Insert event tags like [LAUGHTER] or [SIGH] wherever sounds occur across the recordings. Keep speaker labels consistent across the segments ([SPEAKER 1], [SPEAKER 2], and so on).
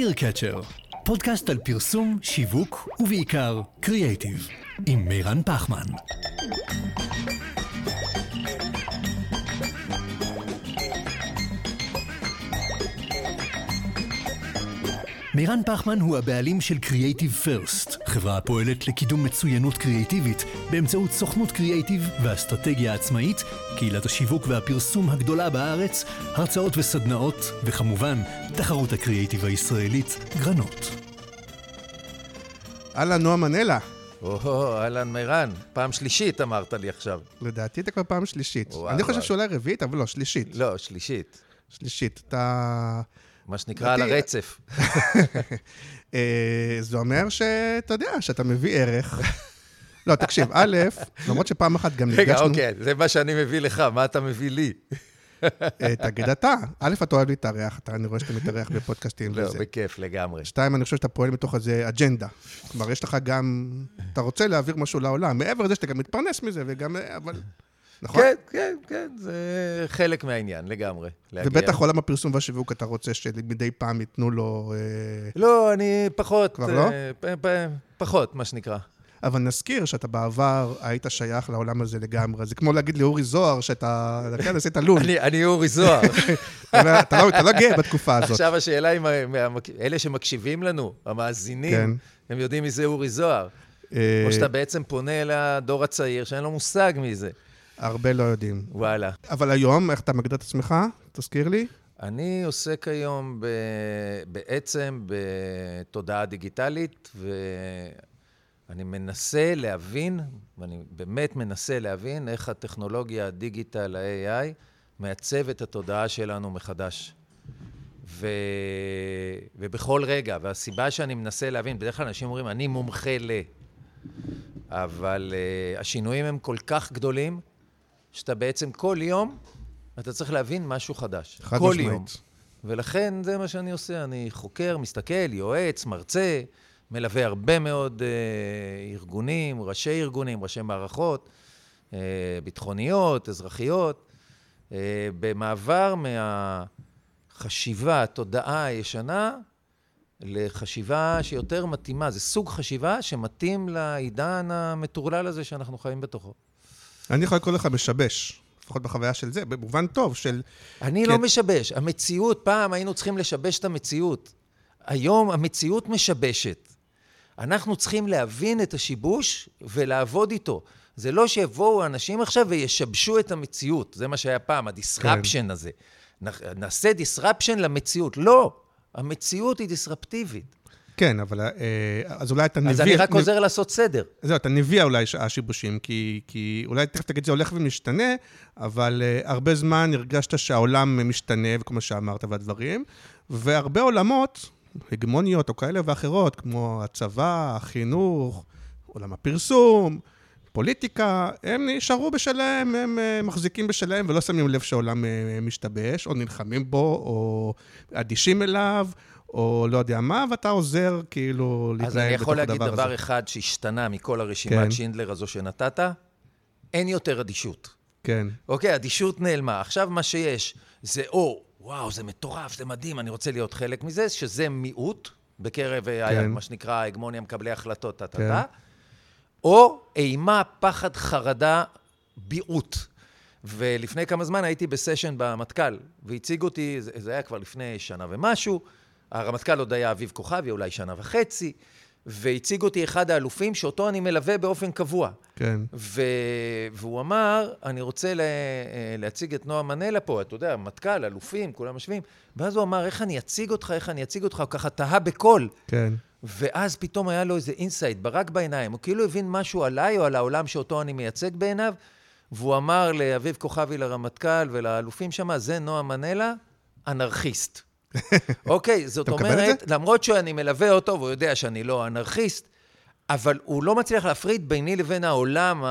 [SPEAKER 1] דירקצ'ר, פודקאסט על פרסום, שיווק ובעיקר קריאייטיב, עם מירן פחמן. מירן פחמן הוא הבעלים של Creative First, חברה הפועלת לקידום מצוינות קריאיטיבית באמצעות סוכנות קריאיטיב ואסטרטגיה עצמאית, קהילת השיווק והפרסום הגדולה בארץ, הרצאות וסדנאות, וכמובן, תחרות הקריאיטיב הישראלית, גרנות.
[SPEAKER 2] אהלן, נועה מנלה.
[SPEAKER 3] או, אהלן מירן, פעם שלישית אמרת לי עכשיו.
[SPEAKER 2] לדעתי אתה כבר פעם שלישית.
[SPEAKER 3] וואו,
[SPEAKER 2] אני חושב
[SPEAKER 3] וואו.
[SPEAKER 2] שאולי רביעית, אבל לא, שלישית.
[SPEAKER 3] לא, שלישית.
[SPEAKER 2] שלישית. אתה...
[SPEAKER 3] מה שנקרא על הרצף. [LAUGHS]
[SPEAKER 2] אה, זה אומר שאתה יודע, שאתה מביא ערך. [LAUGHS] לא, תקשיב, [LAUGHS] א', למרות שפעם אחת גם
[SPEAKER 3] רגע,
[SPEAKER 2] נפגשנו,
[SPEAKER 3] אוקיי, זה מה שאני מביא לך, מה אתה מביא לי?
[SPEAKER 2] אה, תגיד אתה. א', אתה אוהב להתארח, אתה- אני רואה שאתה מתארח בפודקאסטים
[SPEAKER 3] לא,
[SPEAKER 2] וזה.
[SPEAKER 3] בכיף לגמרי.
[SPEAKER 2] שתיים, אני חושב שאתה פועל מתוך איזה אג'נדה. כלומר, יש לך גם... אתה רוצה להעביר משהו לעולם. מעבר לזה שאתה גם מתפרנס מזה, וגם... אבל... נכון?
[SPEAKER 3] כן, כן, כן, זה חלק מהעניין, לגמרי. להגיע.
[SPEAKER 2] ובטח עולם הפרסום והשיווק, אתה רוצה שמדי פעם ייתנו לו... אה,
[SPEAKER 3] לא, אני פחות...
[SPEAKER 2] כבר לא?
[SPEAKER 3] אה, פחות, מה שנקרא.
[SPEAKER 2] אבל נזכיר שאתה בעבר היית שייך לעולם הזה לגמרי. זה כמו להגיד לאורי זוהר שאתה, כן, עשית לול.
[SPEAKER 3] אני- אורי זוהר. [LAUGHS]
[SPEAKER 2] אתה אתה לא- אתה לא גאה בתקופה הזאת.
[SPEAKER 3] עכשיו השאלה אם ה- מה- אלה שמקשיבים לנו,
[SPEAKER 2] כן.
[SPEAKER 3] המאזינים, הם יודעים מי זה אורי זוהר.
[SPEAKER 2] אה,
[SPEAKER 3] או שאתה בעצם פונה אל הדור הצעיר שאין לו מושג מי זה.
[SPEAKER 2] הרבה לא יודעים.
[SPEAKER 3] וואלה.
[SPEAKER 2] אבל היום, איך אתה מגדיר את עצמך? תזכיר לי.
[SPEAKER 3] אני עוסק היום ב... בעצם בתודעה דיגיטלית, ואני מנסה להבין, ואני באמת מנסה להבין, איך הטכנולוגיה, הדיגיטל, ה-AI, מעצב את התודעה שלנו מחדש. ו... ובכל רגע, והסיבה שאני מנסה להבין, בדרך כלל אנשים אומרים, אני מומחה ל... אבל uh, השינויים הם כל כך גדולים, שאתה בעצם כל יום, אתה צריך להבין משהו חדש.
[SPEAKER 2] חד
[SPEAKER 3] כל
[SPEAKER 2] משמעית.
[SPEAKER 3] יום. ולכן זה מה שאני עושה, אני חוקר, מסתכל, יועץ, מרצה, מלווה הרבה מאוד uh, ארגונים, ראשי ארגונים, ראשי מערכות, uh, ביטחוניות, אזרחיות, uh, במעבר מהחשיבה, התודעה הישנה, לחשיבה שיותר מתאימה. זה סוג חשיבה שמתאים לעידן המטורלל הזה שאנחנו חיים בתוכו.
[SPEAKER 2] אני יכול לקרוא לך משבש, לפחות בחוויה של זה, במובן טוב, של...
[SPEAKER 3] אני. לא משבש. המציאות, פעם היינו צריכים לשבש את המציאות. היום המציאות משבשת. אנחנו צריכים להבין את השיבוש ולעבוד איתו. זה לא שיבואו אנשים עכשיו וישבשו את המציאות. זה מה שהיה פעם, ה disruption
[SPEAKER 2] כן.
[SPEAKER 3] הזה. נעשה disruption למציאות. לא, המציאות היא דיסרפטיבית.
[SPEAKER 2] כן, אבל... אה, אז אולי אתה נביא...
[SPEAKER 3] אז אני רק
[SPEAKER 2] נב-
[SPEAKER 3] עוזר לעשות סדר.
[SPEAKER 2] זהו, אתה נביא אולי השיבושים, כי, כי אולי תכף תגיד זה הולך ומשתנה, אבל uh, הרבה זמן הרגשת שהעולם משתנה, וכל מה שאמרת והדברים, והרבה עולמות, הגמוניות או כאלה ואחרות, כמו הצבא, החינוך, עולם הפרסום, פוליטיקה, הם נשארו בשלהם, הם uh, מחזיקים בשלהם ולא שמים לב שהעולם uh, משתבש, או נלחמים בו, או אדישים אליו. או לא יודע מה, ואתה עוזר כאילו להתנהל
[SPEAKER 3] אז
[SPEAKER 2] בתוך
[SPEAKER 3] אני
[SPEAKER 2] הדבר
[SPEAKER 3] יכול
[SPEAKER 2] הזה.
[SPEAKER 3] להגיד דבר אחד שהשתנה מכל הרשימת
[SPEAKER 2] כן.
[SPEAKER 3] שינדלר הזו שנתת, אין יותר אדישות.
[SPEAKER 2] כן.
[SPEAKER 3] אוקיי, אדישות נעלמה. עכשיו מה שיש זה או, וואו, זה מטורף, זה מדהים, אני רוצה להיות חלק מזה, שזה מיעוט בקרב, כן. מה שנקרא, ההגמוניה מקבלי החלטות, טה-טה-טה,
[SPEAKER 2] כן.
[SPEAKER 3] או אימה, פחד, חרדה, ביעוט. ולפני כמה זמן הייתי בסשן במטכ"ל, והציג אותי, זה, זה היה כבר לפני שנה ומשהו, הרמטכ"ל עוד היה אביב כוכבי, אולי שנה וחצי, והציג אותי אחד האלופים שאותו אני מלווה באופן קבוע.
[SPEAKER 2] כן.
[SPEAKER 3] ו... והוא אמר, אני רוצה לה... להציג את נועם מנלה פה, אתה יודע, מטכ"ל, אלופים, כולם יושבים. ואז הוא אמר, איך אני אציג אותך, איך אני אציג אותך, הוא ככה תהה בקול.
[SPEAKER 2] כן.
[SPEAKER 3] ואז פתאום היה לו איזה insight, ברק בעיניים, הוא כאילו הבין משהו עליי או על העולם שאותו אני מייצג בעיניו, והוא אמר לאביב כוכבי, לרמטכ"ל ולאלופים שם, זה נועם מנלה, אנרכיסט. [LAUGHS] אוקיי, זאת אומרת, למרות שאני מלווה אותו והוא יודע שאני לא אנרכיסט, אבל הוא לא מצליח להפריד ביני לבין העולם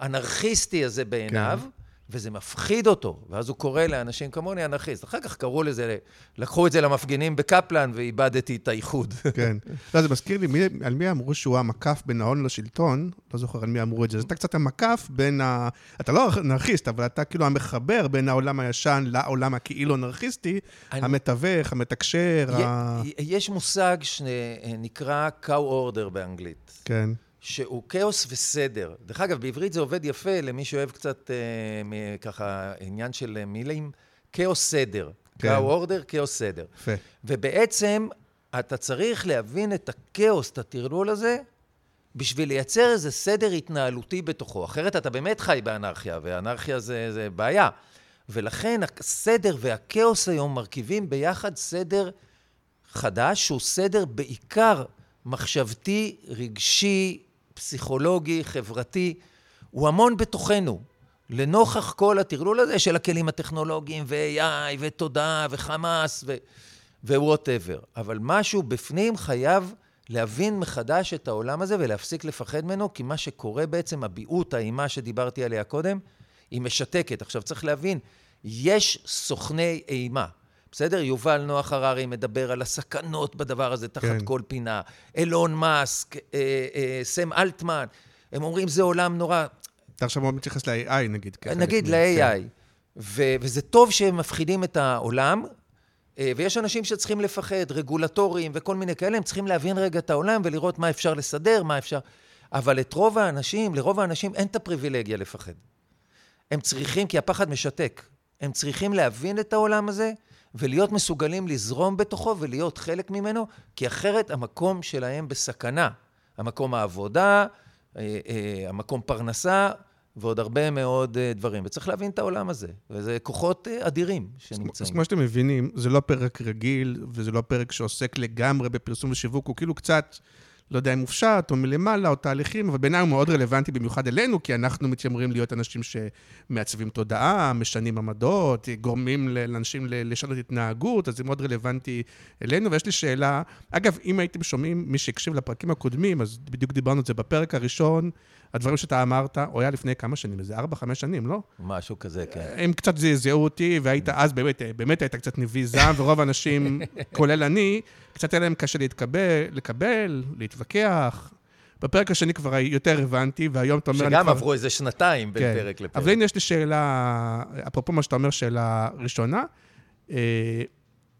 [SPEAKER 3] האנרכיסטי הזה בעיניו, וזה מפחיד אותו, ואז הוא קורא לאנשים כמוני אנרכיסט. אחר כך קראו לזה, לקחו את זה למפגינים בקפלן, ואיבדתי את האיחוד.
[SPEAKER 2] כן. לא, זה מזכיר לי, מי, על מי אמרו שהוא המקף בין ההון לשלטון? לא זוכר על מי אמרו את זה. אז אתה קצת המקף בין ה... אתה לא אנרכיסט, אבל אתה כאילו המחבר בין העולם הישן לעולם הכאילו אנרכיסטי, אני... המתווך, המתקשר,
[SPEAKER 3] י... ה... יש מושג שנקרא cow order באנגלית.
[SPEAKER 2] כן.
[SPEAKER 3] שהוא כאוס וסדר. דרך אגב, בעברית זה עובד יפה למי שאוהב קצת אה, ככה עניין של מילים. כאוס סדר. כן. כאו אורדר, כאוס סדר.
[SPEAKER 2] יפה.
[SPEAKER 3] ובעצם אתה צריך להבין את הכאוס, את הטרלול הזה, בשביל לייצר איזה סדר התנהלותי בתוכו. אחרת אתה באמת חי באנרכיה, ואנרכיה זה, זה בעיה. ולכן הסדר והכאוס היום מרכיבים ביחד סדר חדש, שהוא סדר בעיקר מחשבתי, רגשי, פסיכולוגי, חברתי, הוא המון בתוכנו. לנוכח כל הטרלול הזה של הכלים הטכנולוגיים, ו-AI, ותודעה, וחמאס, ו whatever. אבל משהו בפנים חייב להבין מחדש את העולם הזה ולהפסיק לפחד ממנו, כי מה שקורה בעצם, הביעות, האימה שדיברתי עליה קודם, היא משתקת. עכשיו צריך להבין, יש סוכני אימה. בסדר? יובל נוח הררי מדבר על הסכנות בדבר הזה תחת כן. כל פינה. אילון מאסק, אה, אה, סם אלטמן, הם אומרים זה עולם נורא.
[SPEAKER 2] אתה עכשיו מאוד מתייחס ל-AI נגיד.
[SPEAKER 3] נגיד ל-AI. כן. ו- וזה טוב שהם מפחידים את העולם, אה, ויש אנשים שצריכים לפחד, רגולטורים וכל מיני כאלה, הם צריכים להבין רגע את העולם ולראות מה אפשר לסדר, מה אפשר... אבל את רוב האנשים, לרוב האנשים אין את הפריבילגיה לפחד. הם צריכים, כי הפחד משתק. הם צריכים להבין את העולם הזה, ולהיות מסוגלים לזרום בתוכו ולהיות חלק ממנו, כי אחרת המקום שלהם בסכנה. המקום העבודה, אה, אה, המקום פרנסה, ועוד הרבה מאוד אה, דברים. וצריך להבין את העולם הזה, וזה כוחות אדירים שנמצאים.
[SPEAKER 2] אז כמו שאתם מבינים, זה לא פרק רגיל, וזה לא פרק שעוסק לגמרי בפרסום ושיווק, הוא כאילו קצת... לא יודע אם מופשט או מלמעלה או תהליכים, אבל בעיניי הוא מאוד רלוונטי במיוחד אלינו, כי אנחנו מתיימרים להיות אנשים שמעצבים תודעה, משנים עמדות, גורמים לאנשים לשנות התנהגות, אז זה מאוד רלוונטי אלינו. ויש לי שאלה, אגב, אם הייתם שומעים, מי שהקשיב לפרקים הקודמים, אז בדיוק דיברנו על זה בפרק הראשון, הדברים שאתה אמרת, הוא היה לפני כמה שנים, איזה ארבע, חמש שנים, לא?
[SPEAKER 3] משהו כזה, כן.
[SPEAKER 2] הם קצת זעזעו אותי, והיית אז באמת, באמת היית קצת נביא זעם, ורוב האנשים, [LAUGHS] כולל אני, קצת היה להם קשה להתקבל, לקבל, להתווכח. בפרק השני כבר יותר הבנתי, והיום אתה אומר...
[SPEAKER 3] שגם עברו איזה שנתיים בין כן. פרק לפרק.
[SPEAKER 2] אבל הנה יש לי שאלה, אפרופו מה שאתה אומר, שאלה ראשונה. אה,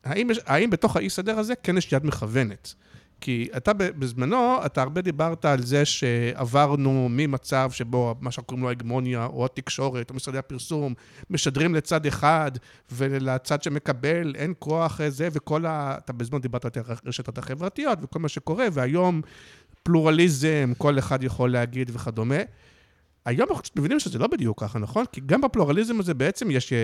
[SPEAKER 2] האם, האם בתוך האי-סדר הזה כן יש יד מכוונת? כי אתה בזמנו, אתה הרבה דיברת על זה שעברנו ממצב שבו מה שאנחנו קוראים לו הגמוניה, או התקשורת, או משרדי הפרסום, משדרים לצד אחד, ולצד שמקבל אין כוח זה, וכל ה... אתה בזמנו דיברת על הרשתות החברתיות, וכל מה שקורה, והיום פלורליזם, כל אחד יכול להגיד וכדומה. היום אנחנו קצת מבינים שזה לא בדיוק ככה, נכון? כי גם בפלורליזם הזה בעצם יש אה,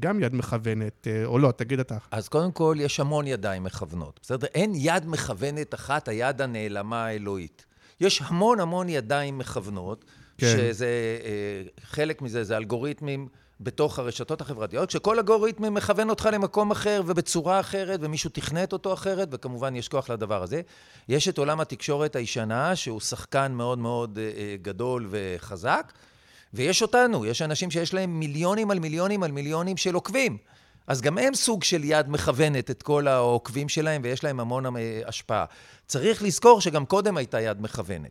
[SPEAKER 2] גם יד מכוונת, אה, או לא, תגיד אתה.
[SPEAKER 3] אז קודם כל, יש המון ידיים מכוונות, בסדר? אין יד מכוונת אחת, היד הנעלמה האלוהית. יש המון המון ידיים מכוונות, כן. שזה, אה, חלק מזה זה אלגוריתמים בתוך הרשתות החברתיות, שכל אלגוריתם מכוון אותך למקום אחר ובצורה אחרת, ומישהו תכנת אותו אחרת, וכמובן יש כוח לדבר הזה. יש את עולם התקשורת הישנה, שהוא שחקן מאוד מאוד אה, אה, גדול וחזק, ויש אותנו, יש אנשים שיש להם מיליונים על מיליונים על מיליונים של עוקבים. אז גם הם סוג של יד מכוונת את כל העוקבים שלהם, ויש להם המון אה, השפעה. צריך לזכור שגם קודם הייתה יד מכוונת.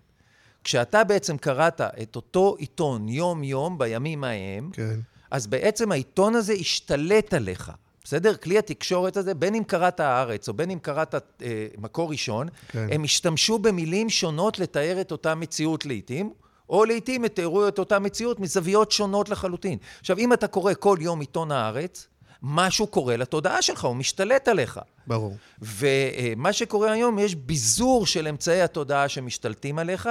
[SPEAKER 3] כשאתה בעצם קראת את אותו עיתון יום-יום בימים ההם, כן. אז בעצם העיתון הזה השתלט עליך. בסדר? כלי התקשורת הזה, בין אם קראת הארץ או בין אם קראת אה, מקור ראשון, כן. הם השתמשו במילים שונות לתאר את אותה מציאות לעיתים, או לעיתים תיארו את אותה מציאות מזוויות שונות לחלוטין. עכשיו, אם אתה קורא כל יום עיתון הארץ, משהו קורה לתודעה שלך, הוא משתלט עליך.
[SPEAKER 2] ברור.
[SPEAKER 3] ומה שקורה היום, יש ביזור של אמצעי התודעה שמשתלטים עליך,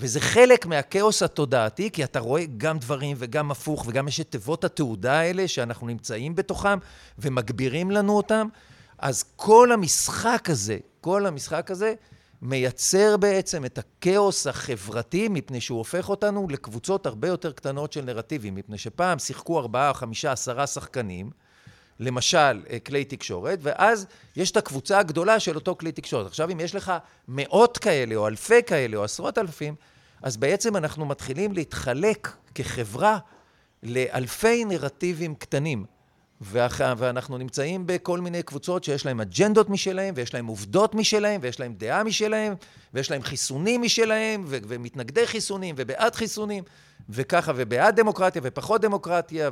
[SPEAKER 3] וזה חלק מהכאוס התודעתי, כי אתה רואה גם דברים וגם הפוך, וגם יש את תיבות התעודה האלה שאנחנו נמצאים בתוכם ומגבירים לנו אותם. אז כל המשחק הזה, כל המשחק הזה, מייצר בעצם את הכאוס החברתי, מפני שהוא הופך אותנו לקבוצות הרבה יותר קטנות של נרטיבים, מפני שפעם שיחקו ארבעה, חמישה, עשרה שחקנים, למשל אה, כלי תקשורת, ואז יש את הקבוצה הגדולה של אותו כלי תקשורת. עכשיו, אם יש לך מאות כאלה, או אלפי כאלה, או עשרות אלפים, אז בעצם אנחנו מתחילים להתחלק כחברה לאלפי נרטיבים קטנים. ואח... ואנחנו נמצאים בכל מיני קבוצות שיש להם אג'נדות משלהם, ויש להם עובדות משלהם, ויש להם דעה משלהם, ויש להם חיסונים משלהם, ו... ומתנגדי חיסונים, ובעד חיסונים, וככה, ובעד דמוקרטיה, ופחות דמוקרטיה,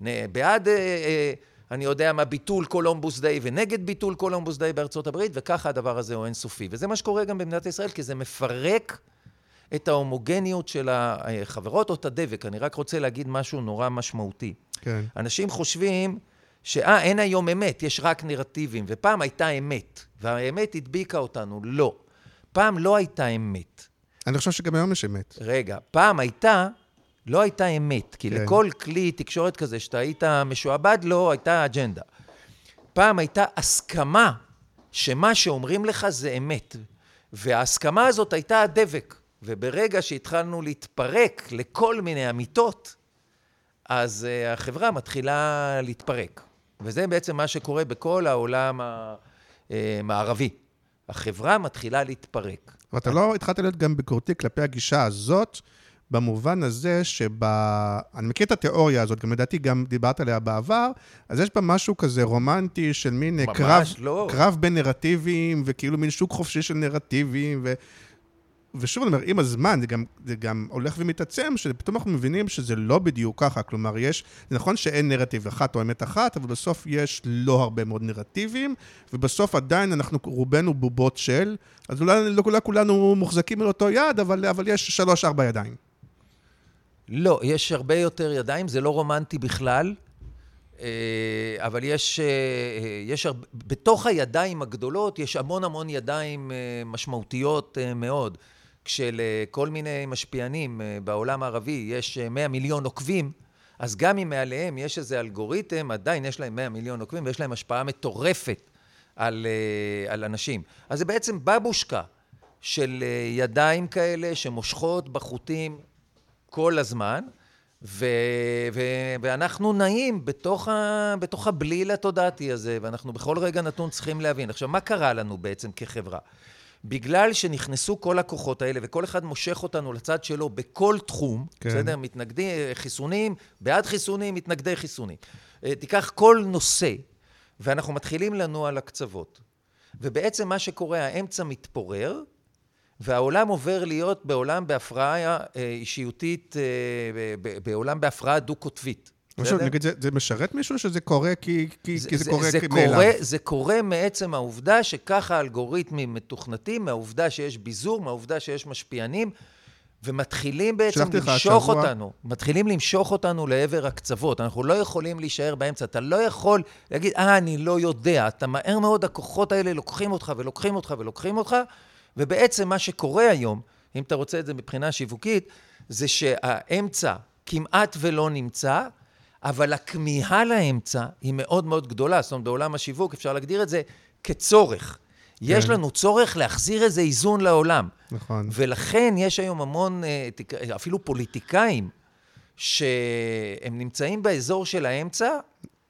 [SPEAKER 3] ובעד, אה, אה, אני יודע מה, ביטול Columbus Day, ונגד ביטול Columbus Day בארצות הברית, וככה הדבר הזה הוא אינסופי. וזה מה שקורה גם במדינת ישראל, כי זה מפרק את ההומוגניות של החברות או את הדבק. אני רק רוצה להגיד משהו נורא משמעותי.
[SPEAKER 2] כן.
[SPEAKER 3] אנשים חושבים שאה, אין היום אמת, יש רק נרטיבים, ופעם הייתה אמת, והאמת הדביקה אותנו. לא. פעם לא הייתה אמת.
[SPEAKER 2] אני חושב שגם היום יש אמת.
[SPEAKER 3] רגע, פעם הייתה, לא הייתה אמת, כי
[SPEAKER 2] כן.
[SPEAKER 3] לכל כלי תקשורת כזה שאתה היית משועבד לו, הייתה אג'נדה. פעם הייתה הסכמה שמה שאומרים לך זה אמת, וההסכמה הזאת הייתה הדבק. וברגע שהתחלנו להתפרק לכל מיני אמיתות, אז uh, החברה מתחילה להתפרק. וזה בעצם מה שקורה בכל העולם המערבי. החברה מתחילה להתפרק.
[SPEAKER 2] ואתה לא התחלת להיות גם ביקורתי כלפי הגישה הזאת, במובן הזה שב... אני מכיר את התיאוריה הזאת, גם לדעתי גם דיברת עליה בעבר, אז יש בה משהו כזה רומנטי של מין
[SPEAKER 3] ממש
[SPEAKER 2] קרב,
[SPEAKER 3] לא.
[SPEAKER 2] קרב בין נרטיבים, וכאילו מין שוק חופשי של נרטיבים, ו... ושוב אני אומר, עם הזמן זה גם, זה גם הולך ומתעצם, שפתאום אנחנו מבינים שזה לא בדיוק ככה. כלומר, יש, זה נכון שאין נרטיב אחת או אמת אחת, אבל בסוף יש לא הרבה מאוד נרטיבים, ובסוף עדיין אנחנו רובנו בובות של, אז אולי לא כולה כולנו מוחזקים על אותו יד, אבל, אבל יש שלוש-ארבע ידיים.
[SPEAKER 3] לא, יש הרבה יותר ידיים, זה לא רומנטי בכלל, אה, אבל יש, אה, יש הרבה, בתוך הידיים הגדולות יש המון המון ידיים אה, משמעותיות מאוד. כשלכל מיני משפיענים בעולם הערבי יש 100 מיליון עוקבים, אז גם אם מעליהם יש איזה אלגוריתם, עדיין יש להם 100 מיליון עוקבים ויש להם השפעה מטורפת על, על אנשים. אז זה בעצם בבושקה של ידיים כאלה שמושכות בחוטים כל הזמן, ו- ו- ואנחנו נעים בתוך, ה- בתוך הבליל התודעתי הזה, ואנחנו בכל רגע נתון צריכים להבין. עכשיו, מה קרה לנו בעצם כחברה? בגלל שנכנסו כל הכוחות האלה, וכל אחד מושך אותנו לצד שלו בכל תחום, כן. בסדר? מתנגדי חיסונים, בעד חיסונים, מתנגדי חיסונים. תיקח כל נושא, ואנחנו מתחילים לנוע לקצוות. ובעצם מה שקורה, האמצע מתפורר, והעולם עובר להיות בעולם בהפרעה אישיותית, בעולם בהפרעה דו-קוטבית.
[SPEAKER 2] משהו, נגיד, זה, זה משרת מישהו שזה קורה כי, כי,
[SPEAKER 3] זה,
[SPEAKER 2] כי זה,
[SPEAKER 3] זה
[SPEAKER 2] קורה מאליו?
[SPEAKER 3] זה קורה מעצם העובדה שככה האלגוריתמים מתוכנתים, מהעובדה שיש ביזור, מהעובדה שיש משפיענים, ומתחילים בעצם למשוך
[SPEAKER 2] השבוע...
[SPEAKER 3] אותנו, מתחילים למשוך אותנו לעבר הקצוות. אנחנו לא יכולים להישאר באמצע. אתה לא יכול להגיד, אה, אני לא יודע. אתה מהר מאוד, הכוחות האלה לוקחים אותך ולוקחים אותך ולוקחים אותך, ובעצם מה שקורה היום, אם אתה רוצה את זה מבחינה שיווקית, זה שהאמצע כמעט ולא נמצא, אבל הכמיהה לאמצע היא מאוד מאוד גדולה. זאת אומרת, בעולם השיווק אפשר להגדיר את זה כצורך. כן. יש לנו צורך להחזיר איזה איזון לעולם.
[SPEAKER 2] נכון.
[SPEAKER 3] ולכן יש היום המון, אפילו פוליטיקאים, שהם נמצאים באזור של האמצע,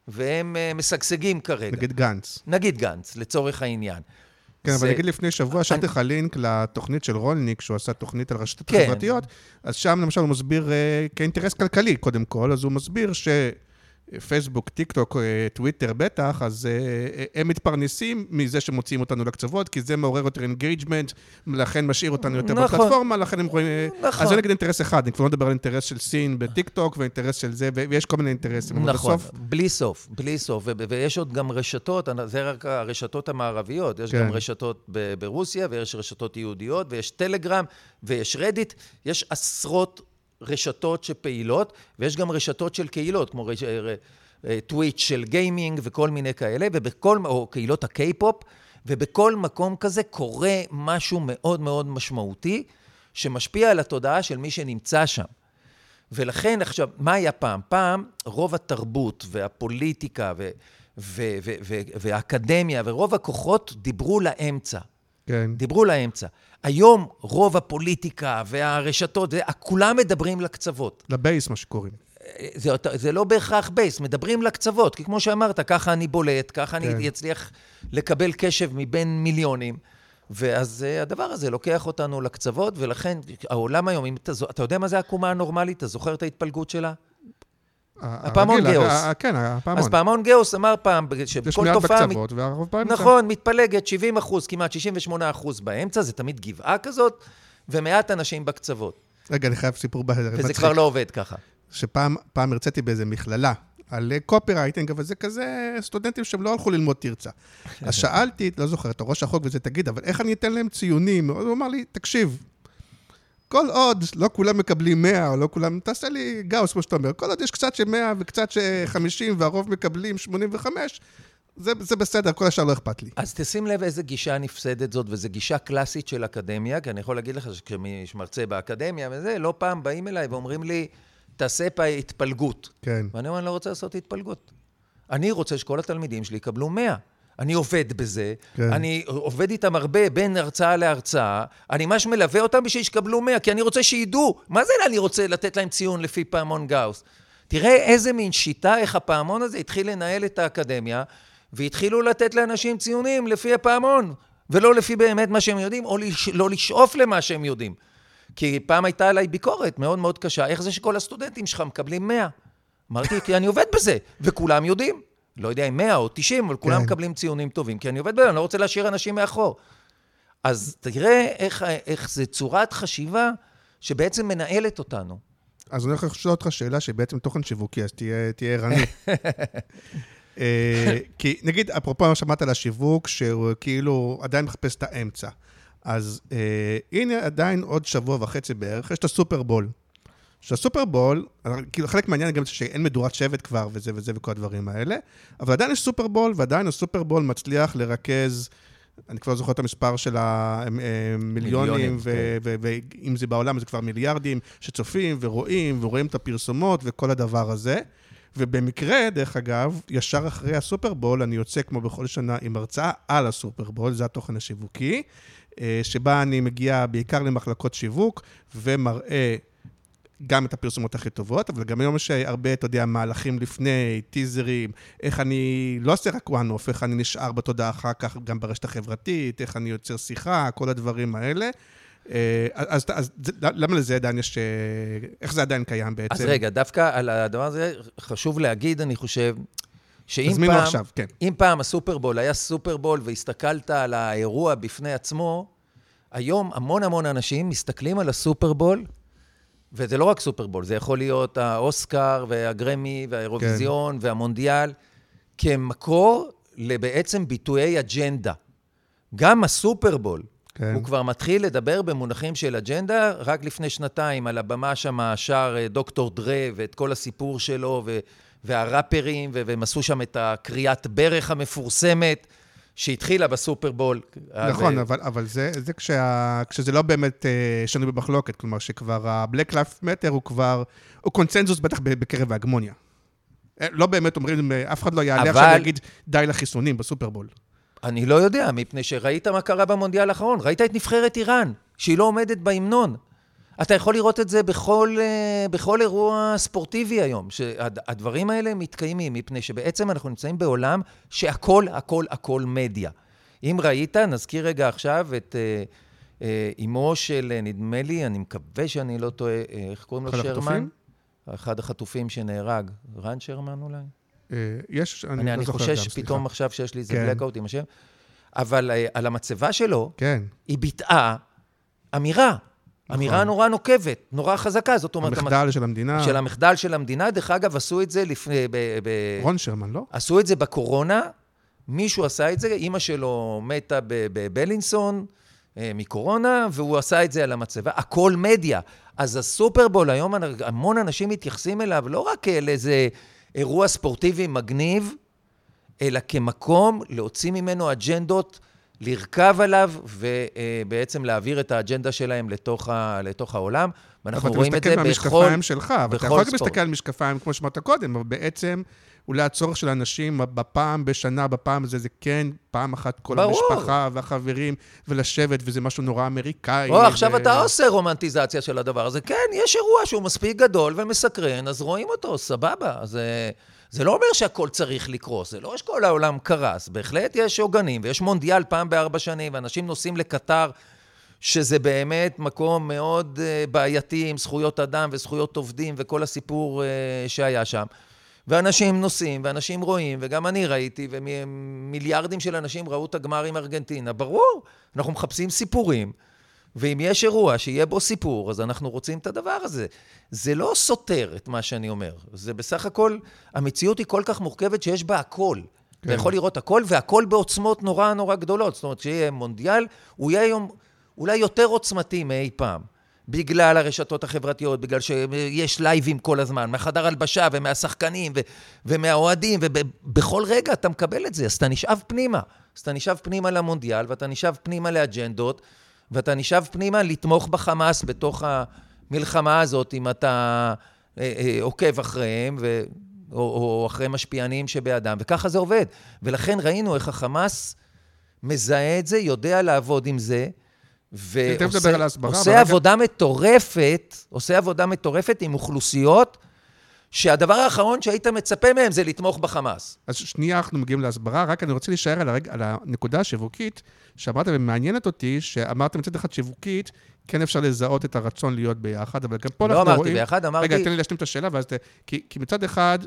[SPEAKER 3] והם משגשגים כרגע.
[SPEAKER 2] נגיד גנץ.
[SPEAKER 3] נגיד גנץ, לצורך העניין.
[SPEAKER 2] כן, זה... אבל נגיד לפני שבוע שלחתי לך לינק לתוכנית של רולניק, שהוא עשה תוכנית על רשתות כן. חברתיות, אז שם למשל הוא מסביר uh, כאינטרס כלכלי, קודם כל, אז הוא מסביר ש... פייסבוק, טיק טוק, טוויטר בטח, אז הם מתפרנסים מזה שמוציאים אותנו לקצוות, כי זה מעורר יותר engagement, לכן משאיר אותנו יותר נכון. בפלטפורמה, לכן הם רואים... נכון. אז זה נגיד אינטרס אחד, אני כבר לא מדבר על אינטרס של סין בטיק טוק, ואינטרס של זה, ויש כל מיני אינטרסים.
[SPEAKER 3] נכון, בסוף... בלי סוף, בלי סוף, ויש עוד גם רשתות, זה רק הרשתות המערביות, יש כן. גם רשתות ברוסיה, ויש רשתות יהודיות, ויש טלגרם, ויש רדיט, יש עשרות רשתות שפעילות, ויש גם רשתות של קהילות, כמו רש... טוויץ' של גיימינג וכל מיני כאלה, ובכל, או קהילות הקיי-פופ, ובכל מקום כזה קורה משהו מאוד מאוד משמעותי, שמשפיע על התודעה של מי שנמצא שם. ולכן, עכשיו, מה היה פעם? פעם רוב התרבות והפוליטיקה ו- ו- ו- ו- והאקדמיה ורוב הכוחות דיברו לאמצע.
[SPEAKER 2] כן.
[SPEAKER 3] דיברו לאמצע. היום רוב הפוליטיקה והרשתות, זה, כולם מדברים לקצוות.
[SPEAKER 2] לבייס, מה שקוראים.
[SPEAKER 3] זה, זה לא בהכרח בייס, מדברים לקצוות, כי כמו שאמרת, ככה אני בולט, ככה כן. אני אצליח לקבל קשב מבין מיליונים. ואז הדבר הזה לוקח אותנו לקצוות, ולכן העולם היום, אם אתה, אתה יודע מה זה העקומה הנורמלית? אתה זוכר את ההתפלגות שלה? הפעמון גאוס.
[SPEAKER 2] כן, הפעמון.
[SPEAKER 3] אז פעמון גאוס אמר פעם
[SPEAKER 2] יש
[SPEAKER 3] שכל
[SPEAKER 2] מעט
[SPEAKER 3] תופעה... מת-
[SPEAKER 2] בקצוות, והרוב פעמים...
[SPEAKER 3] נכון, מתפלגת 70 אחוז, כמעט 68 אחוז באמצע, זה תמיד גבעה כזאת, ומעט אנשים בקצוות.
[SPEAKER 2] רגע, אני חייב סיפור ב-
[SPEAKER 3] וזה
[SPEAKER 2] מצחיק.
[SPEAKER 3] כבר לא עובד ככה.
[SPEAKER 2] שפעם פעם הרציתי באיזה מכללה על קופי רייטינג, אבל זה כזה סטודנטים שהם לא הלכו ללמוד תרצה. אז שאלתי, לא זוכר, את ראש החוק וזה, תגיד, אבל איך אני אתן להם ציונים? הוא אמר לי, תקשיב, כל עוד לא כולם מקבלים 100, או לא כולם, תעשה לי גאוס, כמו שאתה אומר, כל עוד יש קצת ש-100 וקצת ש-50 והרוב מקבלים 85, זה, זה בסדר, כל השאר לא אכפת לי.
[SPEAKER 3] אז תשים לב איזה גישה נפסדת זאת, וזו גישה קלאסית של אקדמיה, כי אני יכול להגיד לך שכשמיש מרצה באקדמיה וזה, לא פעם באים אליי ואומרים לי, תעשה פה התפלגות.
[SPEAKER 2] כן.
[SPEAKER 3] ואני אומר, אני לא רוצה לעשות התפלגות. אני רוצה שכל התלמידים שלי יקבלו 100. אני עובד בזה,
[SPEAKER 2] כן.
[SPEAKER 3] אני עובד איתם הרבה בין הרצאה להרצאה, אני ממש מלווה אותם בשביל שיקבלו 100, כי אני רוצה שידעו. מה זה אני רוצה לתת להם ציון לפי פעמון גאוס? תראה איזה מין שיטה, איך הפעמון הזה התחיל לנהל את האקדמיה, והתחילו לתת לאנשים ציונים לפי הפעמון, ולא לפי באמת מה שהם יודעים, או לש... לא לשאוף למה שהם יודעים. כי פעם הייתה עליי ביקורת מאוד מאוד קשה, איך זה שכל הסטודנטים שלך מקבלים 100? אמרתי, כי אני עובד בזה, וכולם יודעים. לא יודע אם 100 או 90, אבל כולם
[SPEAKER 2] כן.
[SPEAKER 3] מקבלים ציונים טובים, כי אני עובד בזה, אני לא רוצה להשאיר אנשים מאחור. אז תראה איך, איך זה צורת חשיבה שבעצם מנהלת אותנו.
[SPEAKER 2] אז אני הולך לשאול אותך שאלה שהיא בעצם תוכן שיווקי, אז תהיה תהיה ערני. [LAUGHS] אה, כי נגיד, אפרופו מה שאמרת על השיווק, שהוא כאילו עדיין מחפש את האמצע. אז אה, הנה עדיין עוד שבוע וחצי בערך, יש את הסופרבול. שהסופרבול, כאילו חלק מהעניין גם שאין מדורת שבט כבר וזה וזה וכל הדברים האלה, אבל עדיין יש סופרבול, ועדיין הסופרבול מצליח לרכז, אני כבר לא זוכר את המספר של המיליונים,
[SPEAKER 3] מיליונים,
[SPEAKER 2] ואם זה בעולם זה כבר מיליארדים שצופים ורואים ורואים את הפרסומות וכל הדבר הזה. ובמקרה, דרך אגב, ישר אחרי הסופרבול, אני יוצא כמו בכל שנה עם הרצאה על הסופרבול, זה התוכן השיווקי, אה, שבה אני מגיע בעיקר למחלקות שיווק ומראה גם את הפרסומות הכי טובות, אבל גם היום יש הרבה, אתה יודע, מהלכים לפני, טיזרים, איך אני לא עושה רק one-off, איך אני נשאר בתודעה אחר כך גם ברשת החברתית, איך אני יוצר שיחה, כל הדברים האלה. אה, אז, אז זה- למה לזה עדיין יש... אה, איך זה עדיין קיים בעצם?
[SPEAKER 3] אז רגע, דווקא על הדבר הזה חשוב להגיד, אני חושב, שאם פעם,
[SPEAKER 2] עכשיו, כן.
[SPEAKER 3] אם פעם הסופרבול היה סופרבול והסתכלת על האירוע בפני עצמו, היום המון המון אנשים מסתכלים על הסופרבול, וזה לא רק סופרבול, זה יכול להיות האוסקר והגרמי והאירוויזיון כן. והמונדיאל, כמקור לבעצם ביטויי אג'נדה. גם הסופרבול,
[SPEAKER 2] כן.
[SPEAKER 3] הוא כבר מתחיל לדבר במונחים של אג'נדה. רק לפני שנתיים על הבמה שם שר אה, דוקטור דרה ואת כל הסיפור שלו, ו- והראפרים, והם עשו שם את הקריאת ברך המפורסמת, שהתחילה בסופרבול.
[SPEAKER 2] נכון,
[SPEAKER 3] ו-
[SPEAKER 2] אבל, אבל זה, זה כשה, כשזה לא באמת אה, שנוי במחלוקת, כלומר שכבר ה-Black Lives Matter הוא כבר, הוא קונצנזוס בטח בקרב ההגמוניה. אה, לא באמת אומרים, אה, אף אחד לא יעלה
[SPEAKER 3] אבל-
[SPEAKER 2] עכשיו ויגיד די לחיסונים בסופרבול.
[SPEAKER 3] אני לא יודע, מפני שראית מה קרה במונדיאל האחרון. ראית את נבחרת איראן, שהיא לא עומדת בהמנון. אתה יכול לראות את זה בכל, אה, בכל אירוע ספורטיבי היום, שהדברים האלה מתקיימים, מפני שבעצם אנחנו נמצאים בעולם שהכל, הכל, הכל מדיה. אם ראית, נזכיר רגע עכשיו את אה, אה, אמו של, אה, נדמה לי, אני מקווה שאני לא טועה, אה, איך קוראים לו? שרמן?
[SPEAKER 2] החטופים?
[SPEAKER 3] אחד החטופים שנהרג. רן שרמן אולי?
[SPEAKER 2] אה, יש, אני,
[SPEAKER 3] אני,
[SPEAKER 2] לא
[SPEAKER 3] אני
[SPEAKER 2] זוכר
[SPEAKER 3] חושש
[SPEAKER 2] גם,
[SPEAKER 3] פתאום
[SPEAKER 2] סליחה.
[SPEAKER 3] עכשיו שיש לי איזה
[SPEAKER 2] כן.
[SPEAKER 3] בלקאוט עם השם. אבל אה, על המצבה שלו,
[SPEAKER 2] כן,
[SPEAKER 3] היא ביטאה אמירה. אמירה נורא נוקבת, נורא חזקה. זאת אומרת,
[SPEAKER 2] נכון. המחדל של המדינה.
[SPEAKER 3] של המחדל של המדינה. דרך אגב, עשו את זה לפני... ב, ב,
[SPEAKER 2] רון שרמן, לא?
[SPEAKER 3] עשו את זה בקורונה, מישהו עשה את זה, אימא שלו מתה בבלינסון אה, מקורונה, והוא עשה את זה על המצבה. הכל מדיה. אז הסופרבול, היום המון אנשים מתייחסים אליו לא רק כאל איזה אירוע ספורטיבי מגניב, אלא כמקום להוציא ממנו אג'נדות, לרכב עליו ובעצם להעביר את האג'נדה שלהם לתוך, ה, לתוך העולם. ואנחנו רואים את זה
[SPEAKER 2] אבל אתה מסתכל
[SPEAKER 3] בכל...
[SPEAKER 2] מהמשקפיים שלך, אבל אתה
[SPEAKER 3] בכל
[SPEAKER 2] יכול גם
[SPEAKER 3] ספורט.
[SPEAKER 2] להסתכל על משקפיים, כמו שאמרת קודם, אבל בעצם אולי הצורך של האנשים בפעם בשנה, בפעם הזה, זה כן פעם אחת כל
[SPEAKER 3] ברור.
[SPEAKER 2] המשפחה והחברים, ולשבת, וזה משהו נורא אמריקאי.
[SPEAKER 3] או, עכשיו אתה עושה רומנטיזציה של הדבר הזה. כן, יש אירוע שהוא מספיק גדול ומסקרן, אז רואים אותו, סבבה. זה, זה לא אומר שהכל צריך לקרוס, זה לא שכל העולם קרס. בהחלט יש עוגנים, ויש מונדיאל פעם בארבע שנים, ואנשים נוסעים לקטר, שזה באמת מקום מאוד uh, בעייתי עם זכויות אדם וזכויות עובדים וכל הסיפור uh, שהיה שם. ואנשים נוסעים, ואנשים רואים, וגם אני ראיתי, ומיליארדים של אנשים ראו את הגמר עם ארגנטינה. ברור, אנחנו מחפשים סיפורים, ואם יש אירוע שיהיה בו סיפור, אז אנחנו רוצים את הדבר הזה. זה לא סותר את מה שאני אומר. זה בסך הכל, המציאות היא כל כך מורכבת שיש בה הכל. כן. אתה יכול לראות הכל, והכל בעוצמות נורא נורא גדולות. זאת אומרת, שיהיה מונדיאל, הוא יהיה היום אולי יותר עוצמתי מאי פעם. בגלל הרשתות החברתיות, בגלל שיש לייבים כל הזמן, מהחדר הלבשה ומהשחקנים ו- ומהאוהדים, ובכל רגע אתה מקבל את זה, אז אתה נשאב פנימה. אז אתה נשאב פנימה למונדיאל, ואתה נשאב פנימה לאג'נדות, ואתה נשאב פנימה לתמוך בחמאס בתוך המלחמה הזאת, אם אתה אה, אה, עוקב אחריהם, ו... או, או אחרי משפיענים שבאדם, וככה זה עובד. ולכן ראינו איך החמאס מזהה את זה, יודע לעבוד עם זה, ועושה עבודה מטורפת, עושה עבודה מטורפת עם אוכלוסיות שהדבר האחרון שהיית מצפה מהם זה לתמוך בחמאס.
[SPEAKER 2] אז שנייה אנחנו מגיעים להסברה, רק אני רוצה להישאר על, הרג... על הנקודה השיווקית, שאמרת ומעניינת אותי, שאמרת מצד אחד שיווקית, כן אפשר לזהות את הרצון להיות ביחד, אבל גם פה
[SPEAKER 3] לא אנחנו רואים... לא אמרתי ביחד, אמרתי...
[SPEAKER 2] רגע, תן לי להשלים את השאלה, ואז. כי, כי מצד אחד,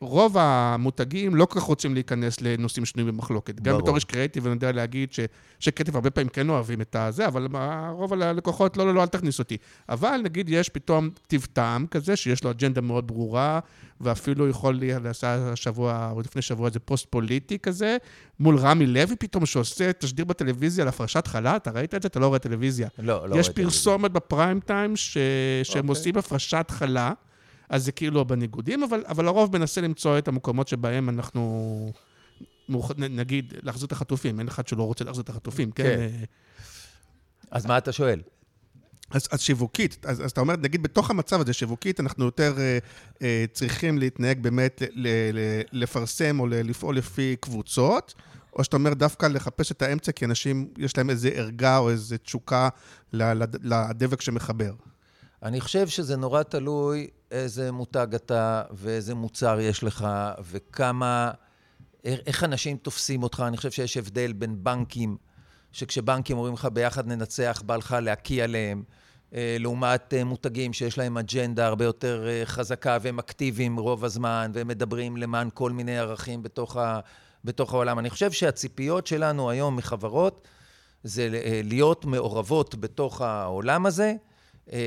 [SPEAKER 2] רוב המותגים לא כל כך רוצים להיכנס לנושאים שנויים במחלוקת. ברור. גם בתור איש קריאיטיב, אני יודע להגיד ש, שקריאיטיב הרבה פעמים כן אוהבים את הזה, אבל רוב הלקוחות, לא, לא, לא, אל תכניס אותי. אבל נגיד יש פתאום טיב טעם כזה, שיש לו אג'נדה מאוד ברורה, ואפילו יכול לעשה השבוע, או לפני שבוע, איזה פוסט פוליטי כזה, מול רמי לוי פתאום, שעושה תשדיר בטלוויזיה על הפרשת חלה, אתה ראית את זה? אתה לא רואה טלוויזיה.
[SPEAKER 3] לא, לא רואה טלוויזיה.
[SPEAKER 2] יש פרסומת בפריים טיים ש... שהם אוקיי. עושים הפרשת חלה. אז זה כאילו בניגודים, אבל, אבל הרוב מנסה למצוא את המקומות שבהם אנחנו, נגיד, להחזיר את החטופים. אין אחד שלא רוצה להחזיר את החטופים, כן? כן.
[SPEAKER 3] אז מה אתה שואל?
[SPEAKER 2] אז, אז שיווקית, אז, אז אתה אומר, נגיד בתוך המצב הזה, שיווקית, אנחנו יותר אה, אה, צריכים להתנהג באמת, ל, ל, לפרסם או ל, לפעול לפי קבוצות, או שאתה אומר דווקא לחפש את האמצע, כי אנשים, יש להם איזה ערגה או איזה תשוקה לדבק שמחבר.
[SPEAKER 3] אני חושב שזה נורא תלוי איזה מותג אתה ואיזה מוצר יש לך וכמה, איך אנשים תופסים אותך. אני חושב שיש הבדל בין בנקים, שכשבנקים אומרים לך ביחד ננצח, בא לך להקיא עליהם, אה, לעומת אה, מותגים שיש להם אג'נדה הרבה יותר אה, חזקה והם אקטיביים רוב הזמן והם מדברים למען כל מיני ערכים בתוך, ה, בתוך העולם. אני חושב שהציפיות שלנו היום מחברות זה להיות מעורבות בתוך העולם הזה. אה,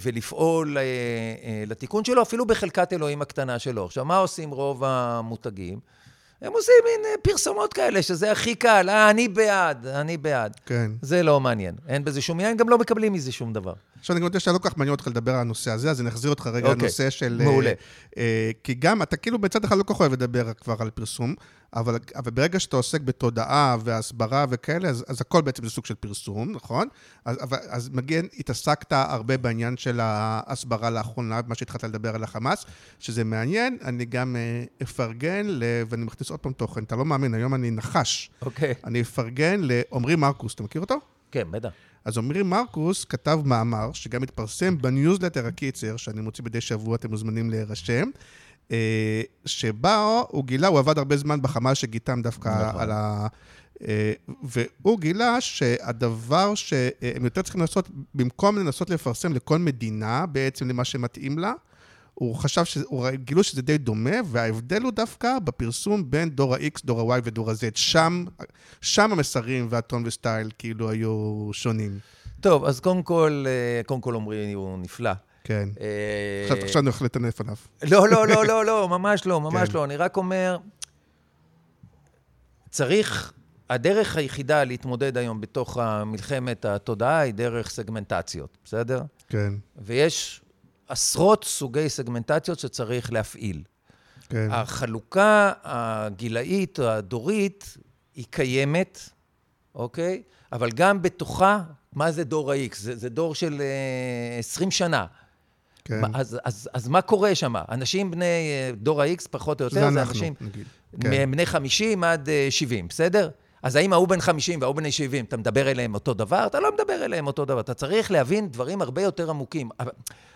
[SPEAKER 3] ולפעול אה, אה, לתיקון שלו, אפילו בחלקת אלוהים הקטנה שלו. עכשיו, מה עושים רוב המותגים? הם עושים מין פרסומות כאלה, שזה הכי קל, אה, אני בעד, אני בעד.
[SPEAKER 2] כן.
[SPEAKER 3] זה לא מעניין. אין בזה שום עניין, גם לא מקבלים מזה שום דבר.
[SPEAKER 2] עכשיו, אני יודע שאתה לא כל כך מעניין אותך לדבר על הנושא הזה, אז אני אחזיר אותך רגע
[SPEAKER 3] אוקיי,
[SPEAKER 2] לנושא של...
[SPEAKER 3] מעולה.
[SPEAKER 2] אה, כי גם, אתה כאילו בצד אחד לא כל כך אוהב לדבר כבר על פרסום, אבל, אבל ברגע שאתה עוסק בתודעה והסברה וכאלה, אז, אז הכל בעצם זה סוג של פרסום, נכון? אז, אבל, אז מגן, התעסקת הרבה בעניין של ההסברה לאחרונה, מה שהתחלת לדבר על החמאס, שזה מעניין. אני גם אה, אפרגן, ל, ואני מכניס עוד פעם תוכן, אתה לא מאמין, היום אני נחש.
[SPEAKER 3] אוקיי.
[SPEAKER 2] אני אפרגן לעמרי מרקוס, אתה מכיר אותו?
[SPEAKER 3] כן, בטח.
[SPEAKER 2] אז עמרי מרקוס כתב מאמר, שגם התפרסם בניוזלטר הקיצר, שאני מוציא מדי שבוע, אתם מוזמנים להירשם, שבה הוא גילה, הוא עבד הרבה זמן בחמ"ל שגיתם דווקא נכון. על ה... אה, והוא גילה שהדבר שהם יותר צריכים לעשות, במקום לנסות לפרסם לכל מדינה, בעצם למה שמתאים לה, הוא חשב, הוא גילו שזה די דומה, וההבדל הוא דווקא בפרסום בין דור ה-X, דור ה-Y ודור ה-Z. שם, שם המסרים והטון וסטייל כאילו היו שונים.
[SPEAKER 3] טוב, אז קודם כל, אה, קודם כל עמרי הוא נפלא.
[SPEAKER 2] כן. אה, עכשיו אני הולך לטנף עליו.
[SPEAKER 3] לא, לא, לא, [LAUGHS] לא, לא, ממש לא, ממש כן. לא. אני רק אומר, צריך, הדרך היחידה להתמודד היום בתוך מלחמת התודעה היא דרך סגמנטציות, בסדר?
[SPEAKER 2] כן.
[SPEAKER 3] ויש עשרות סוגי סגמנטציות שצריך להפעיל.
[SPEAKER 2] כן.
[SPEAKER 3] החלוקה הגילאית, הדורית, היא קיימת, אוקיי? אבל גם בתוכה, מה זה דור ה-X? זה, זה דור של uh, 20 שנה.
[SPEAKER 2] כן.
[SPEAKER 3] אז, אז, אז מה קורה שם? אנשים בני uh, דור ה-X, פחות או יותר, זה, זה אנחנו, אנשים נגיד. כן. בני 50 עד uh, 70, בסדר? אז האם ההוא בן 50 וההוא בן 70, אתה מדבר אליהם אותו דבר? אתה לא מדבר אליהם אותו דבר. אתה צריך להבין דברים הרבה יותר עמוקים.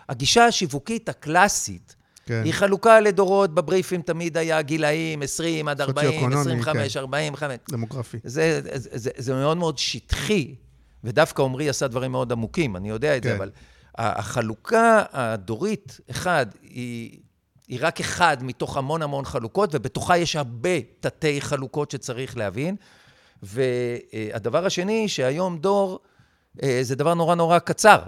[SPEAKER 3] הגישה השיווקית הקלאסית, כן. היא חלוקה לדורות, בבריפים תמיד היה גילאים 20 עד 40, 25, כן. 45.
[SPEAKER 2] דמוגרפי.
[SPEAKER 3] זה, זה, זה, זה מאוד מאוד שטחי, ודווקא עמרי עשה דברים מאוד עמוקים, אני יודע את כן. זה, אבל החלוקה הדורית, אחד, היא היא רק אחד מתוך המון המון חלוקות, ובתוכה יש הרבה תתי חלוקות שצריך להבין. והדבר השני, שהיום דור, אה, זה דבר נורא נורא קצר.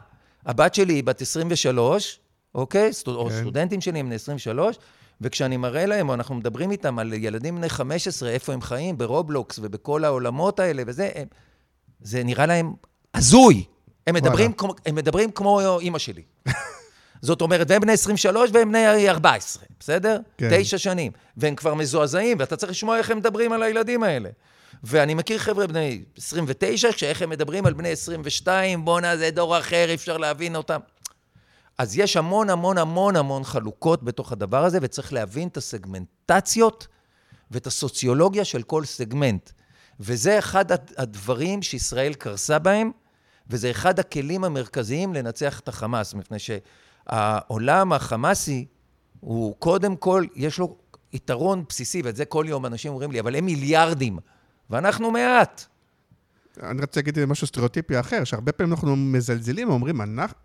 [SPEAKER 3] הבת שלי היא בת 23, אוקיי? כן. או סטודנטים שלי הם בני 23, וכשאני מראה להם, או אנחנו מדברים איתם על ילדים בני 15, איפה הם חיים, ברובלוקס ובכל העולמות האלה וזה, הם, זה נראה להם הזוי. הם מדברים, כמו, הם מדברים כמו אימא שלי. זאת אומרת, והם בני 23 והם בני 14, בסדר? כן. תשע שנים. והם כבר מזועזעים, ואתה צריך לשמוע איך הם מדברים על הילדים האלה. ואני מכיר חבר'ה בני 29, שאיך הם מדברים על בני 22, בואנה, זה דור אחר, אי אפשר להבין אותם. אז יש המון המון המון המון חלוקות בתוך הדבר הזה, וצריך להבין את הסגמנטציות ואת הסוציולוגיה של כל סגמנט. וזה אחד הדברים שישראל קרסה בהם, וזה אחד הכלים המרכזיים לנצח את החמאס, מפני שהעולם החמאסי הוא קודם כל, יש לו יתרון בסיסי, ואת זה כל יום אנשים אומרים לי, אבל הם מיליארדים, ואנחנו מעט.
[SPEAKER 2] אני רוצה להגיד משהו סטריאוטיפי אחר, שהרבה פעמים אנחנו מזלזלים, אומרים,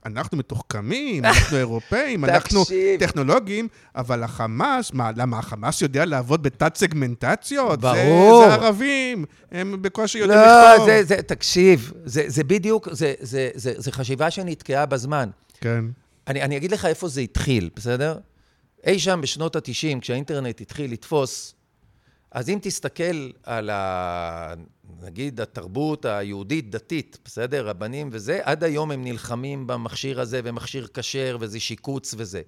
[SPEAKER 2] אנחנו, מתוחכמים, אנחנו [LAUGHS] אירופאים, אנחנו טכנולוגיים, אבל החמאס, מה, למה החמאס יודע לעבוד בתת-סגמנטציות?
[SPEAKER 3] ברור.
[SPEAKER 2] זה, ערבים, הם בקושי יודעים
[SPEAKER 3] לא, לכתוב. לא, זה, זה, תקשיב, זה, בדיוק, זה, חשיבה שנתקעה בזמן.
[SPEAKER 2] כן.
[SPEAKER 3] אני, אני אגיד לך איפה זה התחיל, בסדר? אי שם בשנות ה-90, כשהאינטרנט התחיל לתפוס, אז אם תסתכל על ה... נגיד התרבות היהודית-דתית, בסדר? רבנים וזה, עד היום הם נלחמים במכשיר הזה ומכשיר כשר וזה שיקוץ וזה.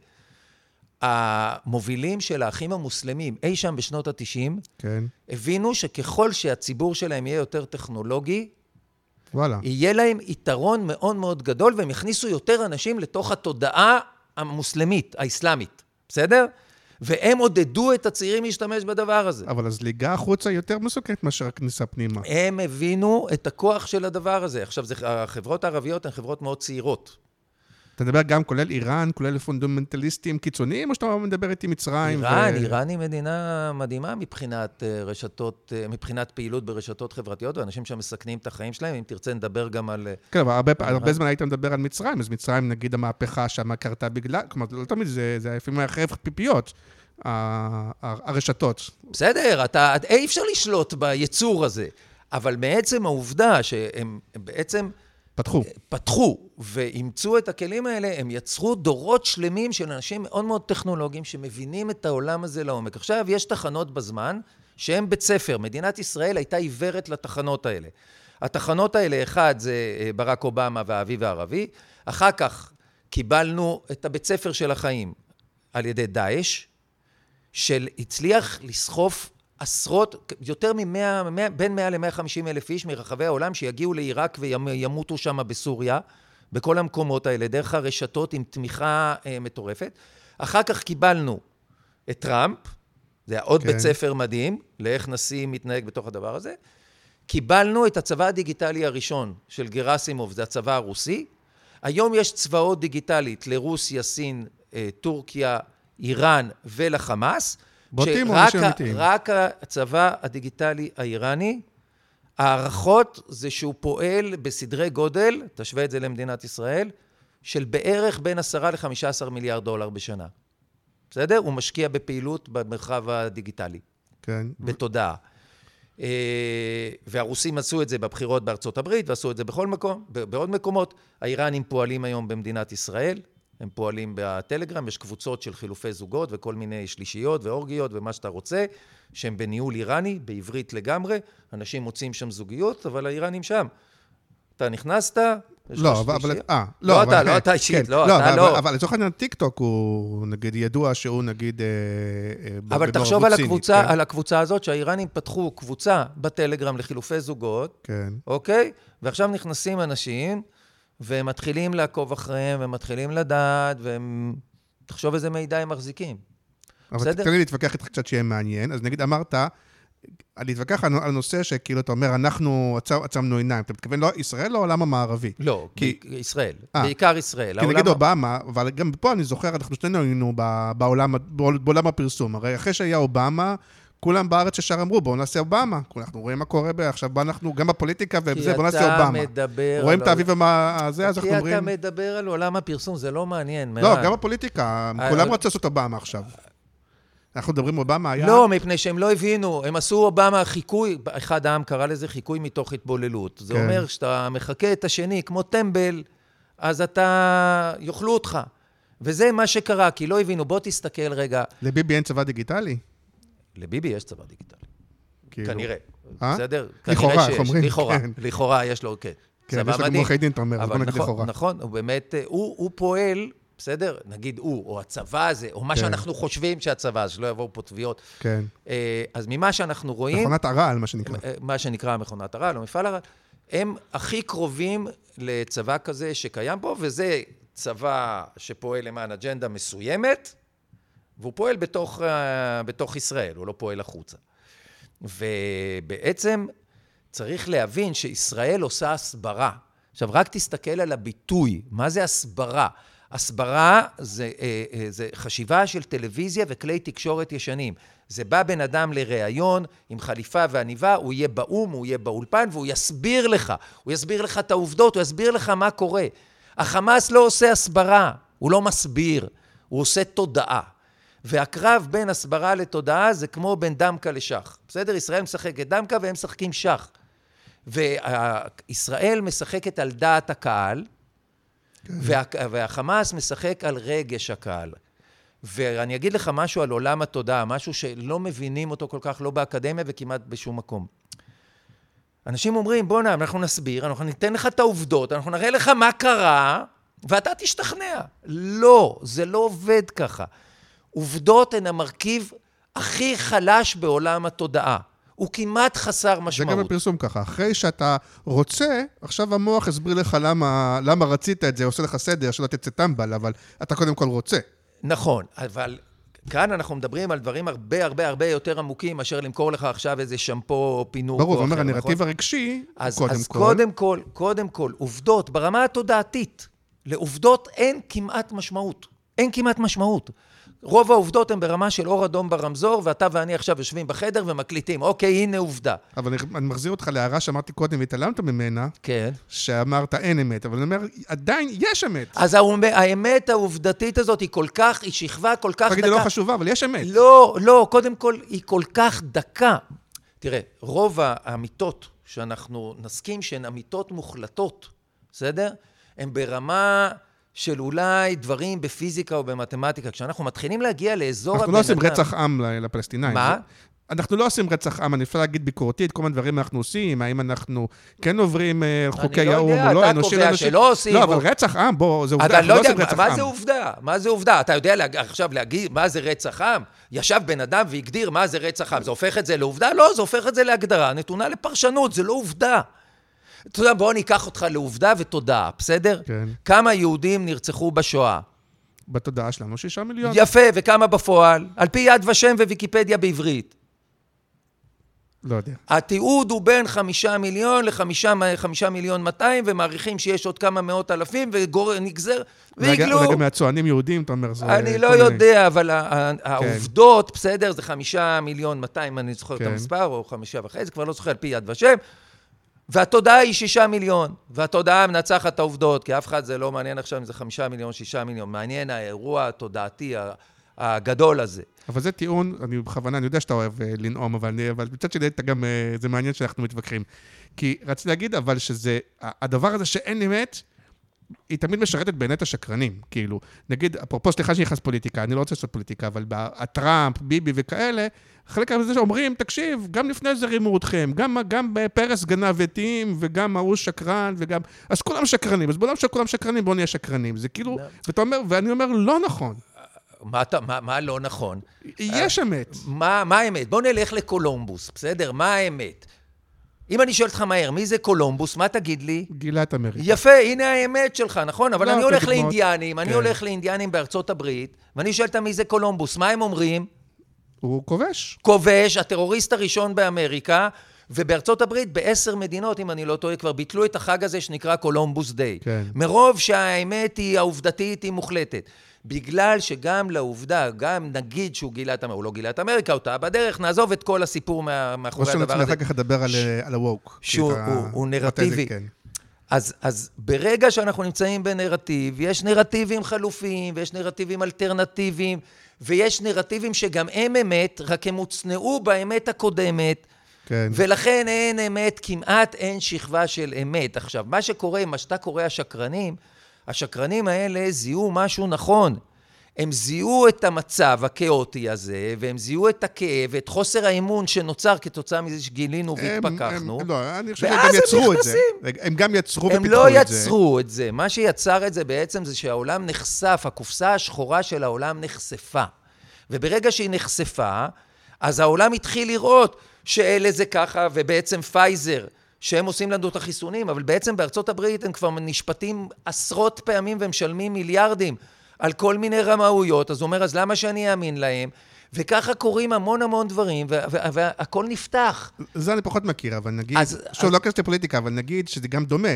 [SPEAKER 3] המובילים של האחים המוסלמים, אי שם בשנות ה-90,
[SPEAKER 2] כן.
[SPEAKER 3] הבינו שככל שהציבור שלהם יהיה יותר טכנולוגי,
[SPEAKER 2] וואלה.
[SPEAKER 3] יהיה להם יתרון מאוד מאוד גדול, והם יכניסו יותר אנשים לתוך התודעה המוסלמית, האסלאמית, בסדר? והם עודדו את הצעירים להשתמש בדבר הזה.
[SPEAKER 2] אבל הזליגה החוצה יותר מסוכנת מאשר הכניסה פנימה.
[SPEAKER 3] הם הבינו את הכוח של הדבר הזה. עכשיו, זה, החברות הערביות הן חברות מאוד צעירות.
[SPEAKER 2] אתה מדבר גם כולל איראן, כולל פונדמנטליסטים קיצוניים, או שאתה מדבר איתי מצרים?
[SPEAKER 3] איראן, ו... איראן היא מדינה מדהימה מבחינת אה, רשתות, אה, מבחינת פעילות ברשתות חברתיות, ואנשים שם מסכנים את החיים שלהם. אם תרצה, נדבר גם על... אה,
[SPEAKER 2] כן, אבל הרבה, הרבה זמן היית מדבר על מצרים, אז מצרים, נגיד המהפכה שם קרתה בגלל, כלומר, לא תמיד זה, זה לפעמים היה חרב פיפיות. הרשתות.
[SPEAKER 3] בסדר, אתה, אי אפשר לשלוט ביצור הזה, אבל מעצם העובדה שהם בעצם...
[SPEAKER 2] פתחו.
[SPEAKER 3] פתחו ואימצו את הכלים האלה, הם יצרו דורות שלמים של אנשים מאוד מאוד טכנולוגיים שמבינים את העולם הזה לעומק. עכשיו, יש תחנות בזמן שהן בית ספר. מדינת ישראל הייתה עיוורת לתחנות האלה. התחנות האלה, אחד זה אה, ברק אובמה והאביב הערבי, אחר כך קיבלנו את הבית ספר של החיים על ידי דאעש, של הצליח לסחוף עשרות, יותר מ-100, בין 100 ל-150 אלף איש מרחבי העולם שיגיעו לעיראק וימותו שם בסוריה, בכל המקומות האלה, דרך הרשתות עם תמיכה אה, מטורפת. אחר כך קיבלנו את טראמפ, זה היה עוד כן. בית ספר מדהים, לאיך נשיא מתנהג בתוך הדבר הזה. קיבלנו את הצבא הדיגיטלי הראשון של גרסימוב, זה הצבא הרוסי. היום יש צבאות דיגיטלית לרוסיה, סין, אה, טורקיה, איראן ולחמאס.
[SPEAKER 2] בוטים או אנשים
[SPEAKER 3] אמיתיים? רק הצבא הדיגיטלי האיראני, ההערכות זה שהוא פועל בסדרי גודל, תשווה את זה למדינת ישראל, של בערך בין 10 ל-15 מיליארד דולר בשנה. בסדר? הוא משקיע בפעילות במרחב הדיגיטלי.
[SPEAKER 2] כן.
[SPEAKER 3] בתודעה. אה, והרוסים עשו את זה בבחירות בארצות הברית, ועשו את זה בכל מקום, בעוד מקומות. האיראנים פועלים היום במדינת ישראל, הם פועלים בטלגרם, יש קבוצות של חילופי זוגות וכל מיני שלישיות ואורגיות ומה שאתה רוצה, שהם בניהול איראני, בעברית לגמרי, אנשים מוצאים שם זוגיות, אבל האיראנים שם. אתה נכנסת,
[SPEAKER 2] לא, אבל... אה,
[SPEAKER 3] לא, לא אתה, לא אתה אישית, כן, לא,
[SPEAKER 2] לא,
[SPEAKER 3] אתה לא.
[SPEAKER 2] אבל לצורך העניין, טיק טוק הוא, נגיד, ידוע שהוא, נגיד, אה,
[SPEAKER 3] אה, אבל תחשוב על הקבוצה, כן? על הקבוצה הזאת, שהאיראנים פתחו קבוצה בטלגרם לחילופי זוגות,
[SPEAKER 2] כן.
[SPEAKER 3] אוקיי? ועכשיו נכנסים אנשים, והם מתחילים לעקוב אחריהם, והם מתחילים לדעת, והם... תחשוב איזה מידע הם מחזיקים.
[SPEAKER 2] אבל תן לי להתווכח איתך קצת שיהיה מעניין. אז נגיד אמרת, להתווכח על נושא שכאילו אתה אומר, אנחנו עצמנו עיניים. אתה מתכוון לא ישראל או העולם המערבי?
[SPEAKER 3] לא, כי... ישראל. 아, אה. בעיקר ישראל.
[SPEAKER 2] כי נגיד אובמה, אבל גם פה אני זוכר, אנחנו שנינו היינו בעולם, בעולם הפרסום. הרי אחרי שהיה אובמה, כולם בארץ ישר אמרו, בואו נעשה אובמה. אנחנו רואים מה קורה עכשיו, בוא אנחנו, גם בפוליטיקה ובזה, בואו נעשה אובמה. מדבר... רואים את האביב הזה, אז אנחנו אומרים...
[SPEAKER 3] כי אתה מדבר על עולם הפרסום, זה לא מעניין,
[SPEAKER 2] לא, גם בפוליטיקה, כולם רצו לעשות אובמה עכשיו. אנחנו מדברים, אובמה היה...
[SPEAKER 3] לא, מפני שהם לא הבינו, הם עשו אובמה חיקוי, אחד העם קרא לזה חיקוי מתוך התבוללות. זה
[SPEAKER 2] כן.
[SPEAKER 3] אומר שאתה מחקה את השני כמו טמבל, אז אתה... יאכלו אותך. וזה מה שקרה, כי לא הבינו. בוא תסתכל רגע.
[SPEAKER 2] לביבי אין צבא דיגיטלי?
[SPEAKER 3] לביבי יש צבא דיגיטלי.
[SPEAKER 2] כאילו.
[SPEAKER 3] כנראה.
[SPEAKER 2] אה?
[SPEAKER 3] בסדר?
[SPEAKER 2] לכאורה, איך. אומרים?
[SPEAKER 3] לכאורה,
[SPEAKER 2] כן.
[SPEAKER 3] לכאורה יש לו, כן.
[SPEAKER 2] כן, יש לו גם. עורכי דין, אתה אומר, אז בוא נגיד
[SPEAKER 3] נכון,
[SPEAKER 2] לכאורה.
[SPEAKER 3] נכון, הוא באמת, אה, הוא, הוא פועל, בסדר? נגיד הוא, או הצבא הזה, או מה
[SPEAKER 2] כן.
[SPEAKER 3] שאנחנו חושבים שהצבא, שלא יבואו פה תביעות.
[SPEAKER 2] כן.
[SPEAKER 3] אה, אז ממה שאנחנו רואים...
[SPEAKER 2] מכונת הרעל, מה שנקרא.
[SPEAKER 3] אה, מה שנקרא מכונת הרעל או מפעל הרעל, הם הכי קרובים לצבא כזה שקיים פה, וזה צבא שפועל למען אג'נדה מסוימת, והוא פועל בתוך, אה, בתוך ישראל, הוא לא פועל החוצה. ובעצם צריך להבין שישראל עושה הסברה. עכשיו, רק תסתכל על הביטוי, מה זה הסברה? הסברה זה, אה, אה, זה חשיבה של טלוויזיה וכלי תקשורת ישנים. זה בא בן אדם לראיון עם חליפה ועניבה, הוא יהיה באו"ם, הוא יהיה באולפן, והוא יסביר לך. הוא יסביר לך את העובדות, הוא יסביר לך מה קורה. החמאס לא עושה הסברה, הוא לא מסביר, הוא עושה תודעה. והקרב בין הסברה לתודעה זה כמו בין דמקה לשח. בסדר? ישראל משחקת דמקה והם משחקים שח. וישראל משחקת על דעת הקהל, וה, והחמאס משחק על רגש הקהל. ואני אגיד לך משהו על עולם התודעה, משהו שלא מבינים אותו כל כך, לא באקדמיה וכמעט בשום מקום. אנשים אומרים, בוא'נה, אנחנו נסביר, אנחנו ניתן לך את העובדות, אנחנו נראה לך מה קרה, ואתה תשתכנע. לא, זה לא עובד ככה. עובדות הן המרכיב הכי חלש בעולם התודעה. הוא כמעט חסר
[SPEAKER 2] זה
[SPEAKER 3] משמעות.
[SPEAKER 2] גם בפרסום ככה. אחרי שאתה רוצה, עכשיו המוח יסביר לך למה, למה רצית את זה, עושה לך סדר, שלא תצא טמבל, אבל אתה קודם כל רוצה.
[SPEAKER 3] נכון, אבל כאן אנחנו מדברים על דברים הרבה הרבה הרבה יותר עמוקים מאשר למכור לך עכשיו איזה שמפו פינוק.
[SPEAKER 2] ברור,
[SPEAKER 3] או
[SPEAKER 2] זה אומר,
[SPEAKER 3] אחר,
[SPEAKER 2] הנרטיב
[SPEAKER 3] נכון?
[SPEAKER 2] הרגשי,
[SPEAKER 3] אז,
[SPEAKER 2] קודם
[SPEAKER 3] אז
[SPEAKER 2] כל.
[SPEAKER 3] קודם כל, קודם כל, עובדות ברמה התודעתית. לעובדות אין כמעט משמעות. אין כמעט משמעות. רוב העובדות הן ברמה של אור אדום ברמזור, ואתה ואני עכשיו יושבים בחדר ומקליטים. אוקיי, הנה עובדה.
[SPEAKER 2] אבל אני, אני מחזיר אותך להערה שאמרתי קודם והתעלמת ממנה,
[SPEAKER 3] כן.
[SPEAKER 2] שאמרת אין אמת, אבל אני אומר, עדיין יש אמת.
[SPEAKER 3] אז האמת העובדתית הזאת היא כל כך, היא שכבה כל כך
[SPEAKER 2] תגיד,
[SPEAKER 3] דקה.
[SPEAKER 2] היא לא חשובה, אבל יש אמת.
[SPEAKER 3] לא, לא, קודם כל, היא כל כך דקה. תראה, רוב האמיתות שאנחנו נסכים שהן אמיתות מוחלטות, בסדר? הן ברמה של אולי דברים בפיזיקה או במתמטיקה. כשאנחנו מתחילים להגיע לאזור
[SPEAKER 2] אנחנו
[SPEAKER 3] הבן
[SPEAKER 2] לא עושים
[SPEAKER 3] אדם-
[SPEAKER 2] רצח עם לפלסטינאים.
[SPEAKER 3] מה?
[SPEAKER 2] אנחנו לא עושים רצח עם, אני אפשר להגיד ביקורתית, כל מיני דברים אנחנו עושים, האם אנחנו כן עוברים אה, חוקי
[SPEAKER 3] לא
[SPEAKER 2] האו"ם
[SPEAKER 3] יודע,
[SPEAKER 2] או לא,
[SPEAKER 3] אתה
[SPEAKER 2] אנושי
[SPEAKER 3] קובע
[SPEAKER 2] לאנושי.
[SPEAKER 3] שלא עושים,
[SPEAKER 2] לא, אבל רצח עם, בוא, זה עובדה,
[SPEAKER 3] אני
[SPEAKER 2] אנחנו
[SPEAKER 3] לא
[SPEAKER 2] לא
[SPEAKER 3] יודע,
[SPEAKER 2] עושים רצח
[SPEAKER 3] מה
[SPEAKER 2] עם.
[SPEAKER 3] זה עובדה? מה זה עובדה? אתה יודע להג... עכשיו להגיד מה זה רצח עם? ישב בן אדם והגדיר מה זה רצח עם. זה הופך את זה לעובדה? לא, זה הופך את זה להגדרה נתונה לפרשנות, זה לא עובדה. אתה יודע, בוא ניקח אותך לעובדה ותודעה, בסדר?
[SPEAKER 2] כן.
[SPEAKER 3] כמה יהודים נרצחו בשואה?
[SPEAKER 2] בתודעה שלנו שישה מיליון.
[SPEAKER 3] יפה, וכמה בפועל? על פי יד ושם וויקיפדיה בעברית.
[SPEAKER 2] לא יודע.
[SPEAKER 3] התיעוד הוא בין חמישה מיליון לחמישה חמישה מיליון מאתיים, ומעריכים שיש עוד כמה מאות אלפים, ונגזר.
[SPEAKER 2] אולי גם מהצוענים יהודים, אתה אומר, זה...
[SPEAKER 3] אני לא יודע, אבל ה- העובדות, בסדר, זה חמישה מיליון מאתיים, אני זוכר את
[SPEAKER 2] כן.
[SPEAKER 3] המספר, או חמישה וחצי, כבר לא זוכר על פי יד ושם. והתודעה היא שישה מיליון, והתודעה מנצחת את העובדות, כי אף אחד זה לא מעניין עכשיו אם זה חמישה מיליון, שישה מיליון, מעניין האירוע התודעתי הגדול הזה.
[SPEAKER 2] אבל זה טיעון, אני בכוונה, אני יודע שאתה אוהב אה, לנאום, אבל, אני- אבל מצד שני, אתה גם, אה, זה מעניין שאנחנו מתווכחים. כי רציתי להגיד, אבל שזה, הדבר הזה שאין אמת, היא תמיד משרתת בעיני את השקרנים. כאילו, נגיד, אפרופו, סליחה שאני נכנס פוליטיקה, אני לא רוצה לעשות פוליטיקה, אבל הטראמפ, ביבי וכאלה, חלק מזה שאומרים, תקשיב, גם לפני זה רימו אתכם, גם, גם פרס גנב עטים, וגם ההוא שקרן, וגם... אז כולם שקרנים, אז בעולם שכולם שקרנים, בואו נהיה שקרנים. זה כאילו, ואתה אומר, ואני אומר, לא נכון.
[SPEAKER 3] מה, אתה- מה, מה לא נכון?
[SPEAKER 2] יש אמת.
[SPEAKER 3] מה, מה האמת? בוא נלך לקולומבוס, בסדר? מה האמת? אם אני שואל אותך מהר, מי זה קולומבוס? מה תגיד לי?
[SPEAKER 2] גילה את אמריקה.
[SPEAKER 3] יפה, הנה האמת שלך, נכון? אבל
[SPEAKER 2] לא,
[SPEAKER 3] אני הולך
[SPEAKER 2] דוגמאות.
[SPEAKER 3] לאינדיאנים, אני
[SPEAKER 2] כן.
[SPEAKER 3] הולך לאינדיאנים בארצות הברית, ואני שואל אותם מי זה קולומבוס, מה הם אומרים?
[SPEAKER 2] הוא כובש.
[SPEAKER 3] כובש, הטרוריסט הראשון באמריקה, ובארצות הברית, בעשר מדינות, אם אני לא טועה, כבר ביטלו את החג הזה שנקרא קולומבוס דיי.
[SPEAKER 2] כן.
[SPEAKER 3] מרוב שהאמת היא, העובדתית היא מוחלטת. בגלל שגם לעובדה, גם נגיד שהוא גילה את אמריקה, הוא לא גילה את אמריקה, הוא טעה בדרך, נעזוב את כל הסיפור מה- מאחורי הדבר הזה.
[SPEAKER 2] אחר כך לדבר על,
[SPEAKER 3] ש-
[SPEAKER 2] על ה-woke.
[SPEAKER 3] שהוא- הוא- הוא נרטיבי.
[SPEAKER 2] כן.
[SPEAKER 3] אז, אז ברגע שאנחנו נמצאים בנרטיב, יש נרטיבים חלופיים ויש נרטיבים אלטרנטיביים ויש נרטיבים שגם הם אמת, רק הם הוצנעו באמת הקודמת. כן. ולכן אין אמת, כמעט אין שכבה של אמת. עכשיו, מה שקורה, מה שאתה קורא השקרנים, השקרנים האלה זיהו משהו נכון. הם זיהו את המצב הכאוטי הזה, והם זיהו את הכאב ואת חוסר האמון שנוצר כתוצאה מזה שגילינו והתפכחנו.
[SPEAKER 2] הם, לא, אני חושב שהם גם יצרו את זה. הם גם יצרו ופיתחו את
[SPEAKER 3] זה. הם לא יצרו את זה. מה שיצר את זה בעצם זה שהעולם נחשף, הקופסה השחורה של העולם נחשפה. וברגע שהיא נחשפה, אז העולם התחיל לראות שאלה זה ככה, ובעצם פייזר, שהם עושים לנו את החיסונים, אבל בעצם בארצות הברית הם כבר נשפטים עשרות פעמים ומשלמים מיליארדים על כל מיני רמאויות, אז הוא אומר, אז למה שאני אאמין להם? וככה קורים המון המון דברים, והכל נפתח.
[SPEAKER 2] זה אני פחות מכיר, אבל נגיד, אז, שוב, אז... לא קשת לפוליטיקה, אבל נגיד שזה גם דומה,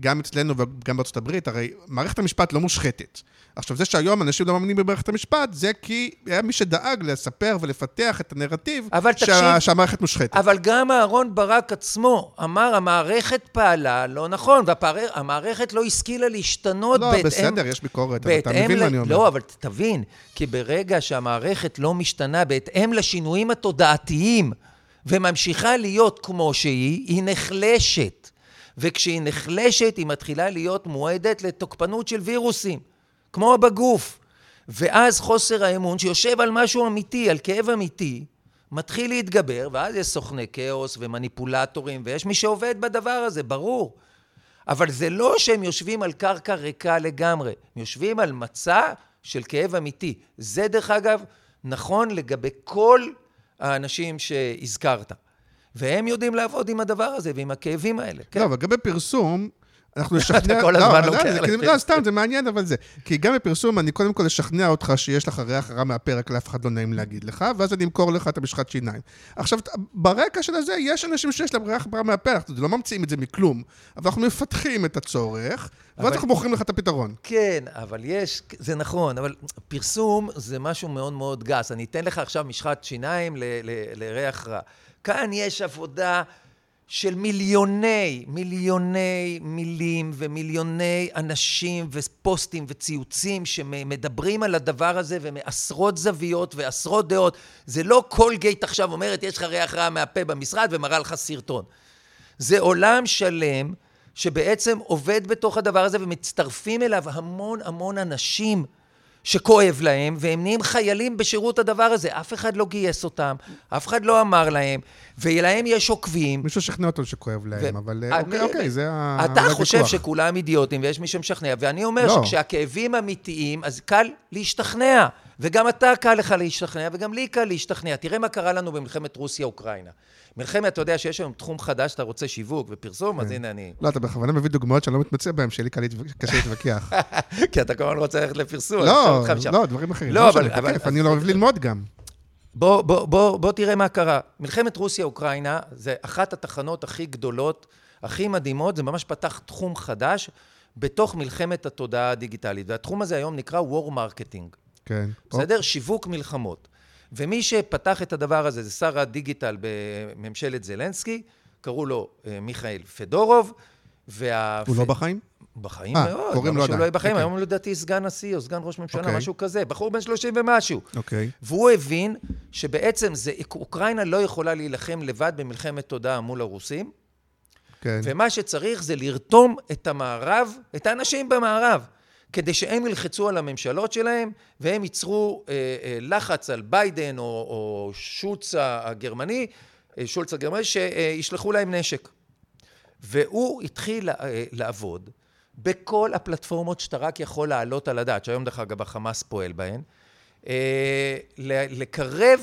[SPEAKER 2] גם אצלנו וגם בארצות הברית, הרי מערכת המשפט לא מושחתת. עכשיו, זה שהיום אנשים לא מאמינים במערכת המשפט, זה כי היה מי שדאג לספר ולפתח את הנרטיב שה... תקשיב, שהמערכת מושחתת.
[SPEAKER 3] אבל גם אהרון ברק עצמו אמר, המערכת פעלה לא נכון, והמערכת לא השכילה להשתנות
[SPEAKER 2] לא,
[SPEAKER 3] בהתאם...
[SPEAKER 2] לא, בסדר, יש ביקורת, אבל אתה מבין ל... מה אני אומר.
[SPEAKER 3] לא, אבל תבין, כי ברגע שהמערכת לא משתנה בהתאם לשינויים התודעתיים, וממשיכה להיות כמו שהיא, היא נחלשת. וכשהיא נחלשת, היא מתחילה להיות מועדת לתוקפנות של וירוסים. כמו בגוף. ואז חוסר האמון שיושב על משהו אמיתי, על כאב אמיתי, מתחיל להתגבר, ואז יש סוכני כאוס ומניפולטורים, ויש מי שעובד בדבר הזה, ברור. אבל זה לא שהם יושבים על קרקע ריקה לגמרי, הם יושבים על מצע של כאב אמיתי. זה דרך אגב נכון לגבי כל האנשים שהזכרת. והם יודעים לעבוד עם הדבר הזה ועם הכאבים האלה.
[SPEAKER 2] כן. לא, אבל לגבי פרסום, אנחנו [LAUGHS] נשכנע...
[SPEAKER 3] אתה כל הזמן לא, לוקח
[SPEAKER 2] לפרסום. לא, סתם, זה מעניין, אבל זה. כי גם בפרסום, אני קודם כל אשכנע אותך שיש לך ריח רע מהפרק, לאף אחד לא נעים להגיד לך, ואז אני אמכור לך את המשחת שיניים. עכשיו, ברקע של הזה, יש אנשים שיש להם ריח רע מהפרק, לא ממציאים את זה מכלום, אבל אנחנו מפתחים את הצורך, ואז אנחנו מוכרים לך את הפתרון.
[SPEAKER 3] כן, אבל יש, זה נכון, אבל פרסום זה משהו מאוד מאוד גס. אני אתן לך עכשיו משחת שיניים לריח רע. כאן יש עבודה... של מיליוני, מיליוני מילים ומיליוני אנשים ופוסטים וציוצים שמדברים על הדבר הזה ומעשרות זוויות ועשרות דעות. זה לא כל גייט עכשיו אומרת, יש לך ריח רע מהפה במשרד ומראה לך סרטון. זה עולם שלם שבעצם עובד בתוך הדבר הזה ומצטרפים אליו המון המון אנשים. שכואב להם, והם נהיים חיילים בשירות הדבר הזה. אף אחד לא גייס אותם, אף אחד לא אמר להם, ולהם יש עוקבים.
[SPEAKER 2] מישהו שכנע אותם שכואב להם, ו... אבל אה, אוקיי, אוקיי, זה
[SPEAKER 3] ה... אתה חושב שכולם אידיוטים ויש מי שמשכנע, ואני אומר לא. שכשהכאבים אמיתיים, אז קל להשתכנע. וגם אתה קל לך להשתכנע, וגם לי קל להשתכנע. תראה מה קרה לנו במלחמת רוסיה-אוקראינה. מלחמת, אתה יודע שיש היום תחום חדש, אתה רוצה שיווק ופרסום, אז כן. הנה אני...
[SPEAKER 2] לא, אתה בכוונה מביא דוגמאות שאני לא מתמצא בהן, שיהיה לי קשה להתווכח. [LAUGHS]
[SPEAKER 3] כי אתה כל הזמן רוצה ללכת לפרסום.
[SPEAKER 2] לא, לא, דברים אחרים. לא, אבל... אני לא אוהב ללמוד גם.
[SPEAKER 3] בוא, בוא, בוא, בוא תראה מה קרה. מלחמת רוסיה-אוקראינה זה אחת התחנות הכי גדולות, הכי מדהימות, זה ממש פתח תחום חדש בתוך מלחמת התודעה הדיגיטלית. והתחום הזה היום נקרא War Marketing.
[SPEAKER 2] כן.
[SPEAKER 3] בסדר? שיווק מלחמות. ומי שפתח את הדבר הזה זה שר הדיגיטל בממשלת זלנסקי, קראו לו אה, מיכאל פדורוב,
[SPEAKER 2] וה... הוא לא בחיים?
[SPEAKER 3] בחיים 아, אה, מאוד. קוראים לו עדיין. לא בחיים, okay. אוקיי. היום לדעתי סגן נשיא או סגן ראש ממשלה, okay. אוקיי. משהו כזה, בחור בן 30 ומשהו.
[SPEAKER 2] אוקיי. Okay.
[SPEAKER 3] והוא הבין שבעצם זה, אוקראינה לא יכולה להילחם לבד במלחמת תודעה מול הרוסים, כן. ומה שצריך זה לרתום את המערב, את האנשים במערב. כדי שהם ילחצו על הממשלות שלהם והם ייצרו אה, אה, לחץ על ביידן או, או שולץ הגרמני, אה, שולץ הגרמני, שישלחו להם נשק. והוא התחיל אה, לעבוד בכל הפלטפורמות שאתה רק יכול להעלות על הדעת, שהיום דרך אגב החמאס פועל בהן, אה, לקרב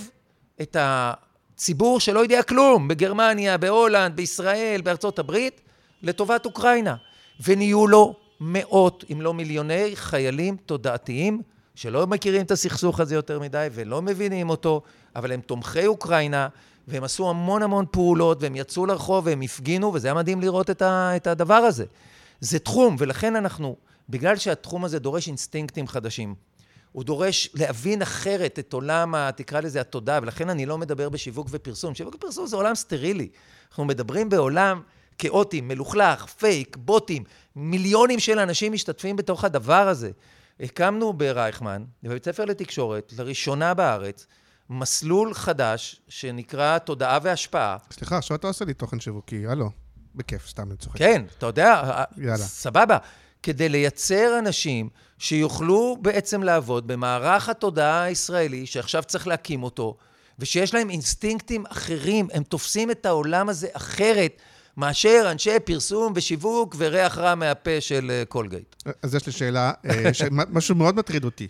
[SPEAKER 3] את הציבור שלא יודע כלום, בגרמניה, בהולנד, בישראל, בארצות הברית, לטובת אוקראינה. ונהיו לו מאות, אם לא מיליוני, חיילים תודעתיים שלא מכירים את הסכסוך הזה יותר מדי ולא מבינים אותו, אבל הם תומכי אוקראינה, והם עשו המון המון פעולות, והם יצאו לרחוב והם הפגינו, וזה היה מדהים לראות את, ה, את הדבר הזה. זה תחום, ולכן אנחנו, בגלל שהתחום הזה דורש אינסטינקטים חדשים, הוא דורש להבין אחרת את עולם, תקרא לזה התודעה, ולכן אני לא מדבר בשיווק ופרסום. שיווק ופרסום זה עולם סטרילי. אנחנו מדברים בעולם כאוטי, מלוכלך, פייק, בוטים, מיליונים של אנשים משתתפים בתוך הדבר הזה. הקמנו ברייכמן, בבית ספר לתקשורת, לראשונה בארץ, מסלול חדש שנקרא תודעה והשפעה.
[SPEAKER 2] סליחה, עכשיו אתה עושה לי תוכן שיווקי, הלו. בכיף, סתם אני צוחק.
[SPEAKER 3] כן, אתה יודע,
[SPEAKER 2] יאללה.
[SPEAKER 3] סבבה. כדי לייצר אנשים שיוכלו בעצם לעבוד במערך התודעה הישראלי, שעכשיו צריך להקים אותו, ושיש להם אינסטינקטים אחרים, הם תופסים את העולם הזה אחרת מאשר אנשי פרסום ושיווק וריח רע מהפה של אה, קולגייט.
[SPEAKER 2] אז יש לי שאלה, אה, [LAUGHS] משהו מאוד מטריד אותי.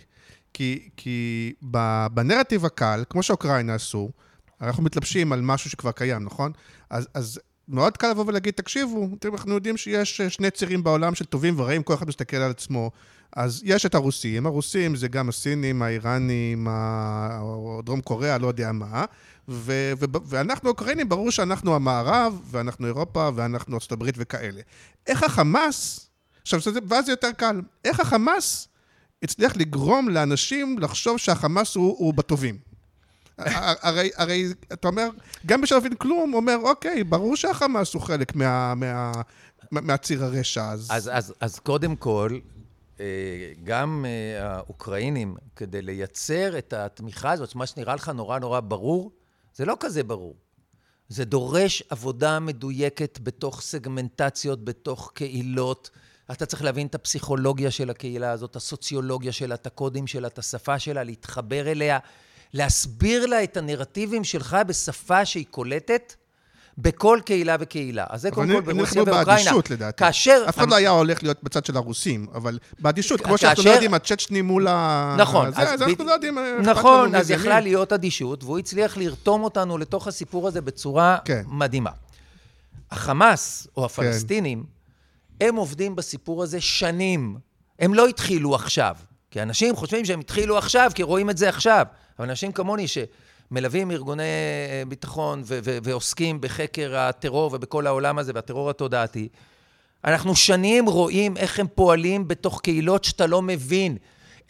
[SPEAKER 2] כי, כי בנרטיב הקל, כמו שאוקראינה עשו, אנחנו מתלבשים על משהו שכבר קיים, נכון? אז, אז מאוד קל לבוא ולהגיד, תקשיבו, תראו, אנחנו יודעים שיש אה, שני צירים בעולם של טובים ורעים, כל אחד מסתכל על עצמו. אז יש את הרוסים, הרוסים זה גם הסינים, האיראנים, ה- או דרום קוריאה, לא יודע מה. ו- ו- ואנחנו אוקראינים, ברור שאנחנו המערב, ואנחנו אירופה, ואנחנו ארצות הברית וכאלה. איך החמאס, עכשיו, זה, ואז זה יותר קל, איך החמאס הצליח לגרום לאנשים לחשוב שהחמאס הוא, הוא בטובים? הרי, הרי, אתה אומר, גם שלא מבין כלום, אומר, אוקיי, ברור שהחמאס הוא חלק מה, מה, מה, מהציר הרשע, אז...
[SPEAKER 3] אז, אז, אז קודם כל, אה, גם אה, האוקראינים, כדי לייצר את התמיכה הזאת, מה שנראה לך נורא נורא ברור, זה לא כזה ברור. זה דורש עבודה מדויקת בתוך סגמנטציות, בתוך קהילות. אתה צריך להבין את הפסיכולוגיה של הקהילה הזאת, הסוציולוגיה שלה, את הקודים שלה, את השפה שלה, להתחבר אליה, להסביר לה את הנרטיבים שלך בשפה שהיא קולטת. בכל קהילה וקהילה. אז זה קודם כל ברוסיה ואוקראינה.
[SPEAKER 2] באדישות, לדעתי.
[SPEAKER 3] כאשר...
[SPEAKER 2] אף אחד לא היה הולך להיות בצד של הרוסים, אבל באדישות, כמו שאנחנו לא יודעים, הצ'צ'נים מול ה...
[SPEAKER 3] נכון.
[SPEAKER 2] אז אנחנו לא יודעים... אה,
[SPEAKER 3] נכון, אז יכלה. להיות אדישות, והוא הצליח לרתום אותנו לתוך הסיפור הזה בצורה
[SPEAKER 2] כן.
[SPEAKER 3] מדהימה. החמאס, או הפלסטינים, הם עובדים בסיפור הזה שנים. הם לא התחילו עכשיו. כי אנשים חושבים שהם התחילו עכשיו, כי רואים את זה עכשיו. אבל אנשים כמוני שמלווים ארגוני אה, ביטחון ו- ו- ועוסקים בחקר הטרור ובכל העולם הזה, והטרור התודעתי, אנחנו שנים רואים איך הם פועלים בתוך קהילות שאתה לא מבין.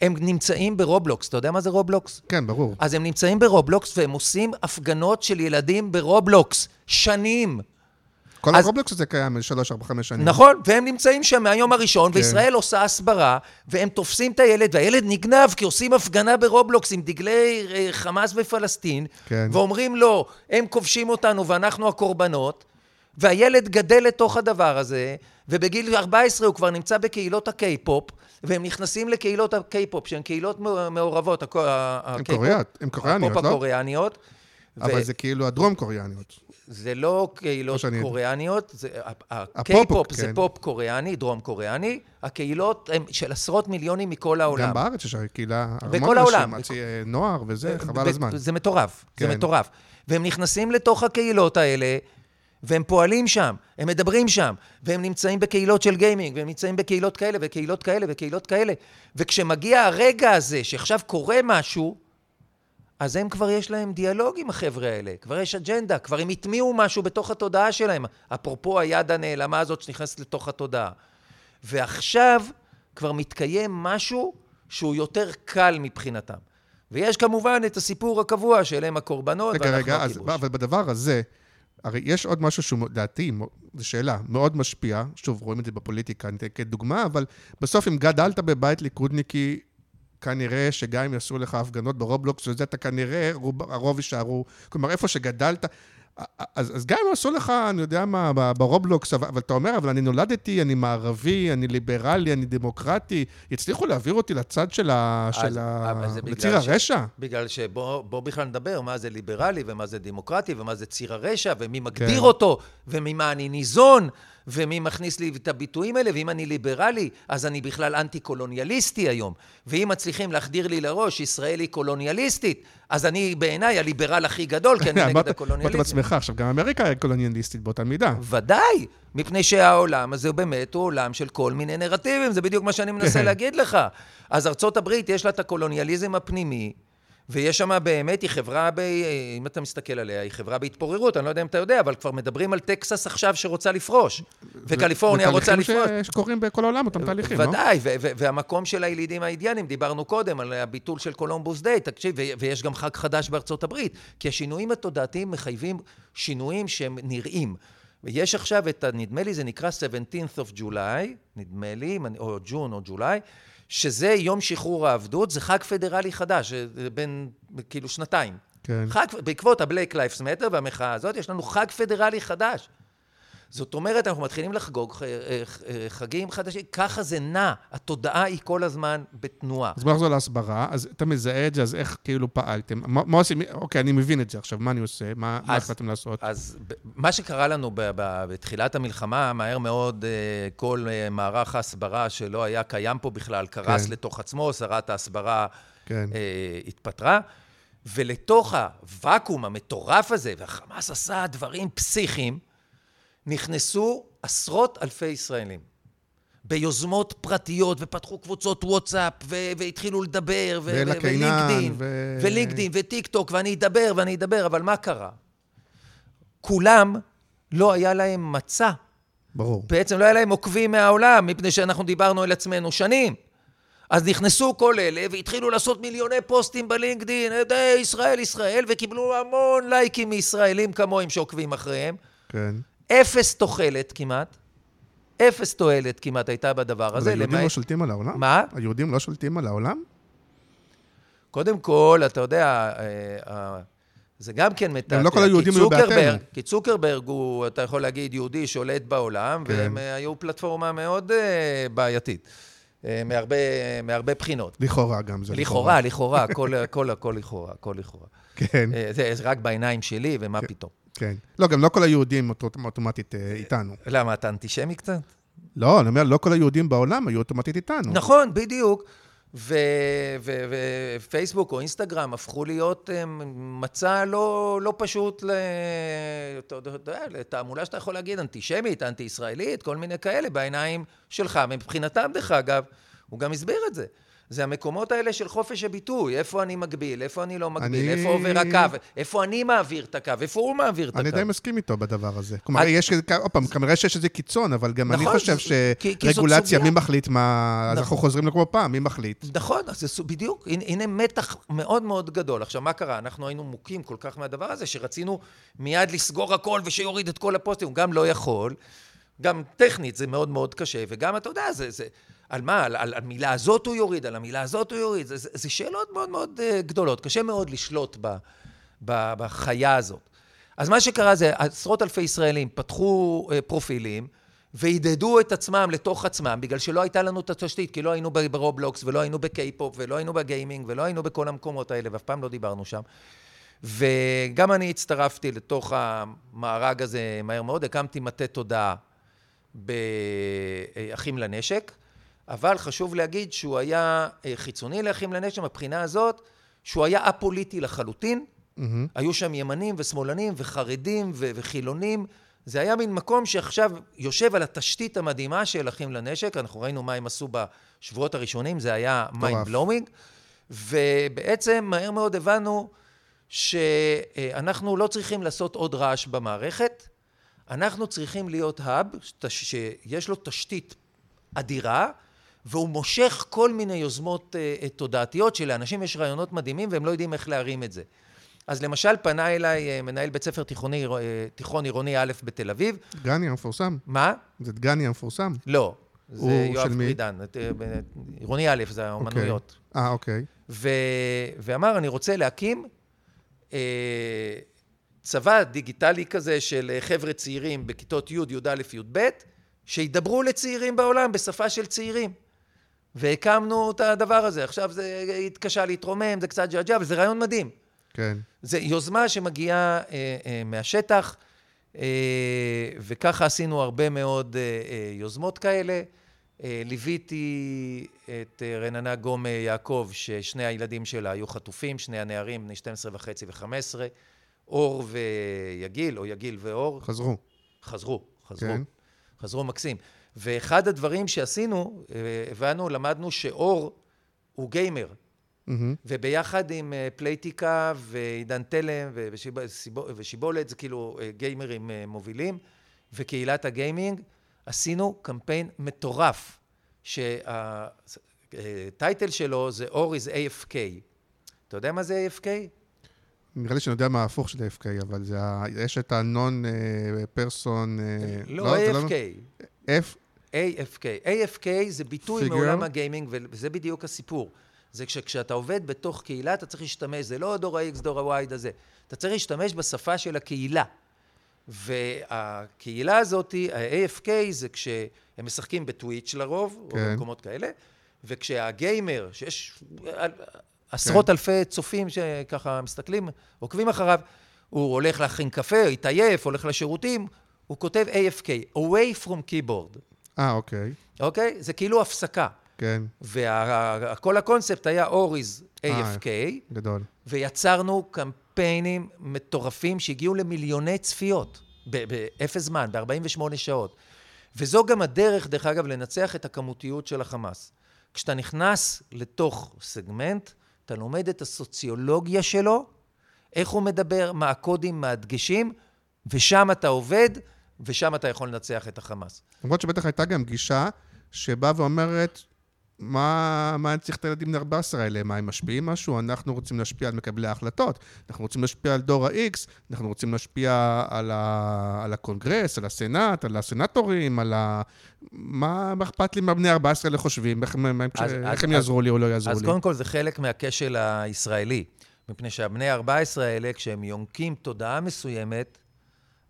[SPEAKER 3] הם נמצאים ברובלוקס. אתה יודע מה זה רובלוקס?
[SPEAKER 2] כן, ברור.
[SPEAKER 3] אז הם נמצאים ברובלוקס והם עושים הפגנות של ילדים ברובלוקס. שנים.
[SPEAKER 2] כל
[SPEAKER 3] אז-
[SPEAKER 2] הרובלוקס הזה קיים 3, 4, 5 שנים.
[SPEAKER 3] נכון, והם נמצאים שם מהיום הראשון,
[SPEAKER 2] כן.
[SPEAKER 3] וישראל עושה הסברה, והם תופסים את הילד, והילד נגנב כי עושים הפגנה ברובלוקס עם דגלי אה, חמאס ופלסטין,
[SPEAKER 2] כן.
[SPEAKER 3] ואומרים לו, הם כובשים אותנו ואנחנו הקורבנות, והילד גדל לתוך הדבר הזה, ובגיל 14 הוא כבר נמצא בקהילות הקיי-פופ, והם נכנסים לקהילות הקיי-פופ, שהן קהילות מעורבות, הקיי-פופ,
[SPEAKER 2] הן קוריאניות, לא?
[SPEAKER 3] הקוריאניות.
[SPEAKER 2] אבל זה כאילו הדרום קוריאניות.
[SPEAKER 3] זה לא קהילות
[SPEAKER 2] שאני-
[SPEAKER 3] קוריאניות, זה, הקיי-פופ זה
[SPEAKER 2] כן.
[SPEAKER 3] פופ קוריאני, דרום קוריאני, הקהילות הן של עשרות מיליונים מכל העולם.
[SPEAKER 2] גם בארץ יש קהילה,
[SPEAKER 3] בכל העולם.
[SPEAKER 2] אנשים, הצי- נוער וזה, חבל
[SPEAKER 3] ב-
[SPEAKER 2] הזמן.
[SPEAKER 3] זה מטורף, זה
[SPEAKER 2] כן.
[SPEAKER 3] מטורף. והם נכנסים לתוך הקהילות האלה, והם פועלים שם, הם מדברים שם, והם נמצאים בקהילות של גיימינג, והם נמצאים בקהילות כאלה, וקהילות כאלה, וקהילות כאלה. וכשמגיע הרגע הזה, שעכשיו קורה משהו, אז הם כבר יש להם דיאלוג עם החבר'ה האלה, כבר יש אג'נדה, כבר הם הטמיעו משהו בתוך התודעה שלהם, אפרופו היד הנעלמה הזאת שנכנסת לתוך התודעה. ועכשיו כבר מתקיים משהו שהוא יותר קל מבחינתם. ויש כמובן את הסיפור הקבוע של הם הקורבנות
[SPEAKER 2] רגע,
[SPEAKER 3] ואנחנו
[SPEAKER 2] רגע,
[SPEAKER 3] הכיבוש.
[SPEAKER 2] אבל בדבר הזה, הרי יש עוד משהו שהוא, לדעתי, זו שאלה, מאוד משפיע, שוב, רואים את זה בפוליטיקה, אני אתן כדוגמה, אבל בסוף אם גדלת בבית ליכודניקי, כנראה שגם אם יעשו לך הפגנות ברובלוקס וזה, אתה כנראה, רוב, הרוב יישארו, כלומר, איפה שגדלת, אז, אז גם אם עשו לך, אני יודע מה, ברובלוקס, אבל, אבל אתה אומר, אבל אני נולדתי, אני מערבי, אני ליברלי, אני דמוקרטי, הצליחו להעביר אותי לצד של ה...
[SPEAKER 3] אז-
[SPEAKER 2] של ה... לציר
[SPEAKER 3] ש-
[SPEAKER 2] הרשע?
[SPEAKER 3] בגלל שבוא בוא בכלל נדבר מה זה ליברלי ומה זה דמוקרטי ומה זה ציר הרשע ומי מגדיר
[SPEAKER 2] כן.
[SPEAKER 3] אותו וממה אני ניזון ומי מכניס לי את הביטויים האלה ואם אני ליברלי אז אני בכלל אנטי-קולוניאליסטי היום ואם מצליחים להחדיר לי לראש שישראל היא קולוניאליסטית אז אני בעיניי הליברל הכי גדול כי אני נגד
[SPEAKER 2] אמרת- אמרת
[SPEAKER 3] הקולוניאליזם.
[SPEAKER 2] בעצמך, עכשיו גם אמריקה היא קולוניאליסטית באותה מידה.
[SPEAKER 3] ודאי, מפני שהעולם הזה באמת הוא עולם של כל מיני נרטיבים, זה בדיוק מה שאני מנסה
[SPEAKER 2] כן.
[SPEAKER 3] להגיד לך. אז ארצות הברית יש לה את הקולוניאליזם הפנימי, ויש שם באמת, היא חברה, ב, אם אתה מסתכל עליה, היא חברה בהתפוררות, אני לא יודע אם אתה יודע, אבל כבר מדברים על טקסס עכשיו שרוצה לפרוש, וקליפורניה רוצה לפרוש.
[SPEAKER 2] ש- שקורים בכל העולם, אותם תהליכים, לא?
[SPEAKER 3] ודאי, והמקום של הילידים האידיאנים, דיברנו קודם על הביטול של קולומבוס דיי, תקשיב, ויש גם חג חדש בארצות הברית, כי השינויים התודעתיים מחייבים שינויים שהם נראים. ויש עכשיו את, נדמה לי זה נקרא 17th of July, נדמה לי, או ג'ון או ג'ולי, שזה יום שחרור העבדות, זה חג פדרלי חדש, בין כאילו שנתיים.
[SPEAKER 2] כן.
[SPEAKER 3] חג, בעקבות ה-Black Lives Matter והמחאה הזאת, יש לנו חג פדרלי חדש. זאת אומרת, אנחנו מתחילים לחגוג ח- אה, אה, חגים חדשים, ככה זה נע, התודעה היא כל הזמן בתנועה.
[SPEAKER 2] אז בוא נחזור להסברה. אז אתה מזהה את זה, אז איך כאילו פעלתם? מה, מה עושים? אוקיי, אני מבין את זה עכשיו, מה אני עושה? מה, החלטתם לעשות?
[SPEAKER 3] אז מה שקרה לנו ב- ב- בתחילת המלחמה, מהר מאוד אה, כל מערך ההסברה שלא היה קיים פה בכלל, קרס
[SPEAKER 2] כן.
[SPEAKER 3] לתוך עצמו, שרת ההסברה
[SPEAKER 2] כן.
[SPEAKER 3] אה, התפטרה, ולתוך הוואקום המטורף הזה, והחמאס עשה דברים פסיכיים, נכנסו עשרות אלפי ישראלים. ביוזמות פרטיות, ופתחו קבוצות וואטסאפ, ו- והתחילו לדבר, ו- ולינקדין,
[SPEAKER 2] ו-
[SPEAKER 3] ולינקדין, וטיק טוק, ואני אדבר, ואני אדבר, אבל מה קרה? כולם, לא היה להם מצע.
[SPEAKER 2] ברור.
[SPEAKER 3] בעצם לא היה להם עוקבים מהעולם, מפני שאנחנו דיברנו על עצמנו שנים. אז נכנסו כל אלה והתחילו לעשות מיליוני פוסטים בלינקדין, "אה, ישראל, ישראל, וקיבלו המון לייקים מישראלים כמוהם שעוקבים אחריהם.
[SPEAKER 2] כן.
[SPEAKER 3] אפס תוחלת כמעט, אפס תועלת כמעט הייתה בדבר
[SPEAKER 2] אבל
[SPEAKER 3] הזה.
[SPEAKER 2] היהודים
[SPEAKER 3] למעט-
[SPEAKER 2] לא שולטים על העולם?
[SPEAKER 3] מה?
[SPEAKER 2] היהודים לא שולטים על העולם?
[SPEAKER 3] קודם כל, אתה יודע, אה, אה, זה גם כן מתעתע.
[SPEAKER 2] גם לא כל היהודים היו בעתנו.
[SPEAKER 3] כי צוקרברג הוא, אתה יכול להגיד, יהודי שולט בעולם,
[SPEAKER 2] כן.
[SPEAKER 3] והם אה, היו פלטפורמה מאוד בעייתית, מהרבה, מהרבה בחינות.
[SPEAKER 2] לכאורה גם זה.
[SPEAKER 3] לכאורה, לכאורה, הכל, הכל, לכאורה, הכל לכאורה.
[SPEAKER 2] כן,
[SPEAKER 3] זה, זה רק בעיניים שלי, ומה
[SPEAKER 2] כן.
[SPEAKER 3] פתאום.
[SPEAKER 2] כן. לא, גם לא כל היהודים אוטו- אוטומטית אה, איתנו.
[SPEAKER 3] למה, אתה אנטישמי קצת?
[SPEAKER 2] לא, אני אומר, לא כל היהודים בעולם היו אוטומטית איתנו.
[SPEAKER 3] נכון, בדיוק. ופייסבוק או אינסטגרם הפכו להיות אה, מצע לא, לא פשוט לתעמולה שאתה יכול להגיד, אנטישמית, אנטי-ישראלית, כל מיני כאלה, בעיניים שלך. מבחינתם, דרך אגב, הוא גם הסביר את זה. זה המקומות האלה של חופש הביטוי, איפה אני מגביל, איפה אני לא מגביל,
[SPEAKER 2] אני-
[SPEAKER 3] איפה עובר הקו, איפה אני מעביר את הקו, איפה הוא מעביר את הקו.
[SPEAKER 2] אני די מסכים איתו בדבר הזה. כלומר,
[SPEAKER 3] את-
[SPEAKER 2] יש, עוד פעם, כנראה שיש איזה קיצון, אבל גם אני
[SPEAKER 3] נכון,
[SPEAKER 2] חושב
[SPEAKER 3] כי זאת
[SPEAKER 2] שרגולציה. מי מחליט מה... אז
[SPEAKER 3] נכון.
[SPEAKER 2] אנחנו חוזרים לכמו פעם, מי מחליט?
[SPEAKER 3] נכון, אז זה בדיוק, הנה, הנה מתח מאוד מאוד גדול. עכשיו, מה קרה? אנחנו היינו מוכים כל כך מהדבר הזה, שרצינו מיד לסגור הכל ושיוריד את כל הפוסטים. הוא גם לא יכול, גם טכנית זה מאוד מאוד קשה, וגם, אתה יודע, זה... זה על מה? על, על המילה הזאת הוא יוריד, על המילה הזאת הוא יוריד. זה, זה, זה שאלות מאוד מאוד uh, גדולות. קשה מאוד לשלוט ב, ב, בחיה הזאת. אז מה שקרה זה, עשרות אלפי ישראלים פתחו אה, פרופילים, והדהדו את עצמם לתוך עצמם, בגלל שלא הייתה לנו את התשתית, כי לא היינו ברובלוקס, ולא היינו בקיי-פופ, ולא היינו בגיימינג, ולא היינו בכל המקומות האלה, ואף פעם לא דיברנו שם. וגם אני הצטרפתי לתוך המארג הזה מהר מאוד, הקמתי מטה תודעה באחים לנשק, אבל חשוב להגיד שהוא היה אה, חיצוני לאחים לנשק מבחינה הזאת, שהוא היה א-פוליטי לחלוטין.
[SPEAKER 2] מהמם.
[SPEAKER 3] היו שם ימנים ושמאלנים וחרדים ו- וחילונים. זה היה מין מקום שעכשיו יושב על התשתית המדהימה של אחים לנשק. אנחנו ראינו מה הם עשו בשבועות הראשונים, זה היה mind blowing. ובעצם מהר מאוד הבנו שאנחנו לא צריכים לעשות עוד רעש במערכת, אנחנו צריכים להיות האב שיש לו תשתית אדירה, והוא מושך כל מיני יוזמות אה, תודעתיות שלאנשים יש רעיונות מדהימים והם לא יודעים איך להרים את זה. אז למשל פנה אליי אה, מנהל בית ספר תיכוני, אה, תיכון עירוני א' בתל אביב.
[SPEAKER 2] דגני המפורסם.
[SPEAKER 3] מה?
[SPEAKER 2] זה דגני המפורסם.
[SPEAKER 3] לא. זה יואב? פרידן. עירוני א' זה האומנויות.
[SPEAKER 2] אה, אוקיי.
[SPEAKER 3] ו... ואמר, אני רוצה להקים אה, צבא דיגיטלי כזה של חבר'ה צעירים בכיתות י', י"א, י"ב, שידברו לצעירים בעולם בשפה של צעירים. והקמנו את הדבר הזה. עכשיו זה התקשה להתרומם, זה קצת ג'עג'ע, אבל זה רעיון מדהים.
[SPEAKER 2] כן.
[SPEAKER 3] זו יוזמה שמגיעה אה, אה, מהשטח, אה, וככה עשינו הרבה מאוד אה, אה, יוזמות כאלה. אה, ליוויתי את אה, רננה גום יעקב, ששני הילדים שלה היו חטופים, שני הנערים, בני 12 וחצי ו-15, אור ויגיל, או יגיל ואור,
[SPEAKER 2] חזרו.
[SPEAKER 3] חזרו, חזרו,
[SPEAKER 2] כן.
[SPEAKER 3] חזרו מקסים. ואחד הדברים שעשינו, אה, הבנו, למדנו שאור הוא גיימר.
[SPEAKER 2] מהמם.
[SPEAKER 3] וביחד עם אה, פלייטיקה ועידן תלם ושיבולת, זה כאילו אה, גיימרים מובילים, וקהילת הגיימינג, עשינו קמפיין מטורף, שהטייטל שלו זה Or is AFK. אתה יודע מה זה AFK?
[SPEAKER 2] נראה לי שאני יודע מה ההפוך של AFK, אבל זה ה... יש את ה-non-person...
[SPEAKER 3] לא, AFK.
[SPEAKER 2] F...
[SPEAKER 3] AFK. AFK זה ביטוי
[SPEAKER 2] Figure.
[SPEAKER 3] מעולם הגיימינג, וזה בדיוק הסיפור. זה כשאתה עובד בתוך קהילה, אתה צריך להשתמש, זה לא דור ה-X, דור ה-Y הזה. אתה צריך להשתמש בשפה של הקהילה. והקהילה הזאת, ה-AFK, זה כשהם משחקים בטוויץ' לרוב,
[SPEAKER 2] כן.
[SPEAKER 3] או במקומות כאלה, וכשהגיימר, שיש עשרות
[SPEAKER 2] כן.
[SPEAKER 3] אלפי צופים שככה מסתכלים, עוקבים אחריו, הוא הולך להכין קפה, התעייף, הולך לשירותים, הוא כותב AFK, away from keyboard,
[SPEAKER 2] אה, אוקיי.
[SPEAKER 3] אוקיי? זה כאילו הפסקה.
[SPEAKER 2] כן,
[SPEAKER 3] וכל הקונספט היה אוריז AFK,
[SPEAKER 2] גדול.
[SPEAKER 3] ויצרנו קמפיינים מטורפים שהגיעו למיליוני צפיות באפס זמן, ב-48 שעות. וזו גם הדרך, דרך אגב, לנצח את הכמותיות של החמאס. כשאתה נכנס לתוך סגמנט, אתה לומד את הסוציולוגיה שלו, איך הוא מדבר, מה הקודים, מה הדגשים, ושם אתה עובד, ושם אתה יכול לנצח את החמאס.
[SPEAKER 2] למרות שבטח הייתה גם גישה שבאה ואומרת, מה, מה אני צריך את הילדים בני 14 האלה? מה, הם משפיעים משהו? אנחנו רוצים להשפיע על מקבלי ההחלטות, אנחנו רוצים להשפיע על דור ה-X, אנחנו רוצים להשפיע על, ה, על הקונגרס, על הסנאט, על הסנטורים, על ה... מה, מה אכפת לי מה בני 14 האלה חושבים? איך, הם-
[SPEAKER 3] אז-
[SPEAKER 2] איך
[SPEAKER 3] אז-
[SPEAKER 2] הם
[SPEAKER 3] אז-
[SPEAKER 2] יעזרו לי או לא יעזרו
[SPEAKER 3] אז
[SPEAKER 2] לי?
[SPEAKER 3] קודם כל זה חלק מהכשל הישראלי, מפני שהבני 14 האלה, כשהם יונקים תודעה מסוימת,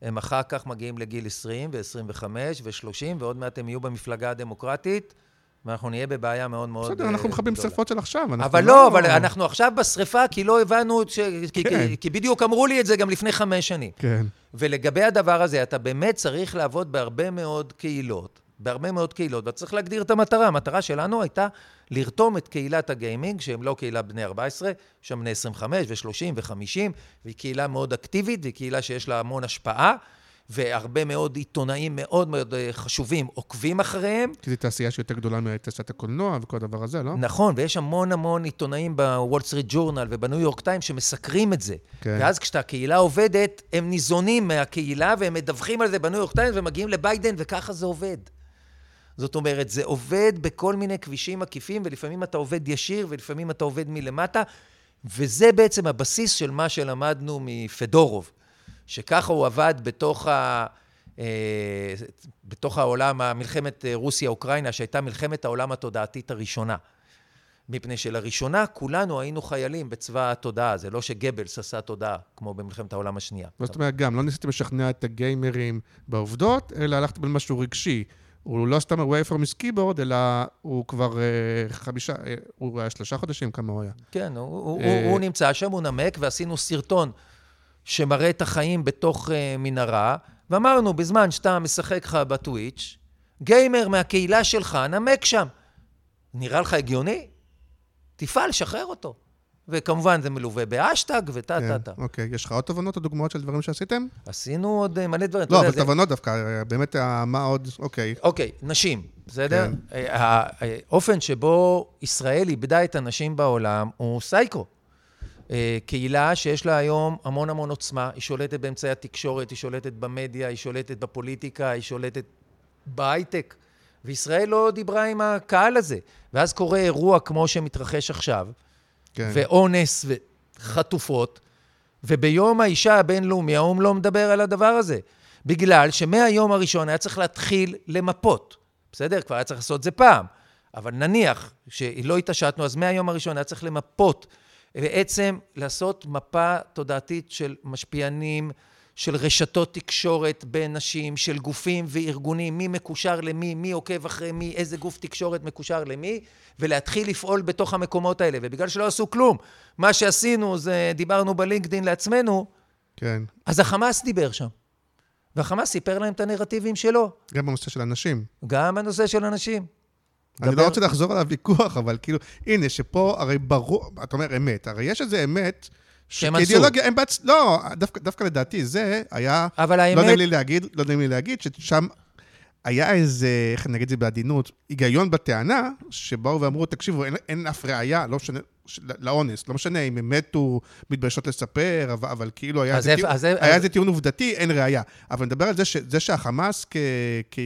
[SPEAKER 3] הם אחר כך מגיעים לגיל 20 ו-25 ו-30, ועוד מעט הם יהיו במפלגה הדמוקרטית, ואנחנו נהיה בבעיה מאוד מאוד
[SPEAKER 2] בסדר,
[SPEAKER 3] אה,
[SPEAKER 2] אנחנו מכבים
[SPEAKER 3] גדולה.
[SPEAKER 2] שרפות של עכשיו.
[SPEAKER 3] אבל לא, אבל אנחנו עכשיו בשריפה, כי לא הבנו,
[SPEAKER 2] כן.
[SPEAKER 3] כי בדיוק אמרו לי את זה גם לפני חמש שנים.
[SPEAKER 2] כן,
[SPEAKER 3] ולגבי הדבר הזה, אתה באמת צריך לעבוד בהרבה מאוד קהילות, בהרבה מאוד קהילות, ואתה צריך להגדיר את המטרה. המטרה שלנו הייתה לרתום את קהילת הגיימינג, שהם לא קהילה בני 14, יש שם בני 25 ו-30 ו-50, והיא קהילה מאוד אקטיבית, והיא קהילה שיש לה המון השפעה, והרבה מאוד עיתונאים מאוד מאוד אה, חשובים עוקבים אחריהם.
[SPEAKER 2] כי זו תעשייה שיותר גדולה מתעשיית הקולנוע וכל הדבר הזה, לא?
[SPEAKER 3] נכון, ויש המון המון עיתונאים בוול סטריט ג'ורנל ובניו יורק טיים שמסקרים את זה.
[SPEAKER 2] כן.
[SPEAKER 3] ואז כשהקהילה עובדת, הם ניזונים מהקהילה והם מדווחים על זה בניו יורק טיים ומגיעים לביידן, וככה זה עובד. זאת אומרת, זה עובד בכל מיני כבישים עקיפים, ולפעמים אתה עובד ישיר ולפעמים אתה עובד מלמטה, וזה בעצם הבסיס של מה שלמדנו מפדורוב, שככה הוא עבד בתוך ה... אה, בתוך העולם, המלחמת אה, רוסיה-אוקראינה, שהייתה מלחמת העולם התודעתית הראשונה. מפני שלראשונה כולנו היינו חיילים בצבא התודעה, זה לא שגבלס עשה תודעה, כמו במלחמת העולם השנייה.
[SPEAKER 2] זאת אומרת, גם, לא ניסיתם לשכנע את הגיימרים בעובדות, אלא הלכתם על משהו רגשי. הוא לא סתם away from his keyboard, אלא הוא כבר אה, חמישה, אה, הוא היה שלושה חודשים, כמה הוא היה.
[SPEAKER 3] כן, הוא, הוא,
[SPEAKER 2] אה,
[SPEAKER 3] הוא נמצא שם, הוא נמק, ועשינו סרטון שמראה את החיים בתוך uh, מנהרה, ואמרנו, בזמן שאתה משחק לך בטוויץ', גיימר מהקהילה שלך נמק שם. נראה לך הגיוני? תפעל, שחרר אותו. וכמובן, זה מלווה באשטג וטה טה טה.
[SPEAKER 2] כן, אוקיי. יש לך עוד תובנות או דוגמאות של דברים שעשיתם?
[SPEAKER 3] עשינו עוד אה, מלא דברים.
[SPEAKER 2] לא, אבל תובנות דווקא, אה, באמת, אה, מה עוד? אוקיי.
[SPEAKER 3] אוקיי, נשים, בסדר?
[SPEAKER 2] כן.
[SPEAKER 3] האופן שבו ישראל איבדה את הנשים בעולם הוא סייקו. קהילה שיש לה היום המון המון עוצמה, היא שולטת באמצעי התקשורת, היא שולטת במדיה, היא שולטת בפוליטיקה, היא שולטת בהייטק, וישראל לא דיברה עם הקהל הזה. ואז קורה אירוע כמו שמתרחש עכשיו,
[SPEAKER 2] כן.
[SPEAKER 3] ואונס וחטופות, וביום האישה הבינלאומי האו"ם לא מדבר על הדבר הזה. בגלל שמהיום הראשון היה צריך להתחיל למפות. בסדר? כבר היה צריך לעשות את זה פעם. אבל נניח שלא התעשתנו, אז מהיום הראשון היה צריך למפות. בעצם לעשות מפה תודעתית של משפיענים, של רשתות תקשורת בין נשים, של גופים וארגונים, מי מקושר למי, מי עוקב אחרי מי, איזה גוף תקשורת מקושר למי, ולהתחיל לפעול בתוך המקומות האלה. ובגלל שלא עשו כלום, מה שעשינו זה, דיברנו בלינקדאין לעצמנו,
[SPEAKER 2] כן.
[SPEAKER 3] אז החמאס דיבר שם. והחמאס סיפר להם את הנרטיבים שלו,
[SPEAKER 2] גם בנושא של הנשים.
[SPEAKER 3] גם הנושא של הנשים.
[SPEAKER 2] אני
[SPEAKER 3] דבר-
[SPEAKER 2] לא רוצה לחזור על הוויכוח, אבל כאילו, הנה, שפה הרי ברור, אתה אומר אמת, הרי יש איזה אמת,
[SPEAKER 3] שהם עשו.
[SPEAKER 2] שכאידיאולוגיה, הם בעצ... לא, דווקא, דווקא לדעתי זה היה,
[SPEAKER 3] אבל
[SPEAKER 2] לא
[SPEAKER 3] האמת...
[SPEAKER 2] נעים לי להגיד, לא נעים לי להגיד, ששם היה איזה, איך נגיד את זה בעדינות, היגיון בטענה, שבאו ואמרו, תקשיבו, אין, אין אף ראייה, לא משנה, לאונס. לא משנה אם הם מתו, מתביישות לספר, אבל, אבל כאילו היה, איזה, טיעון, היה
[SPEAKER 3] אז-
[SPEAKER 2] איזה טיעון עובדתי, אין ראייה. אבל נדבר על זה, ש, זה שהחמאס, כ, כ,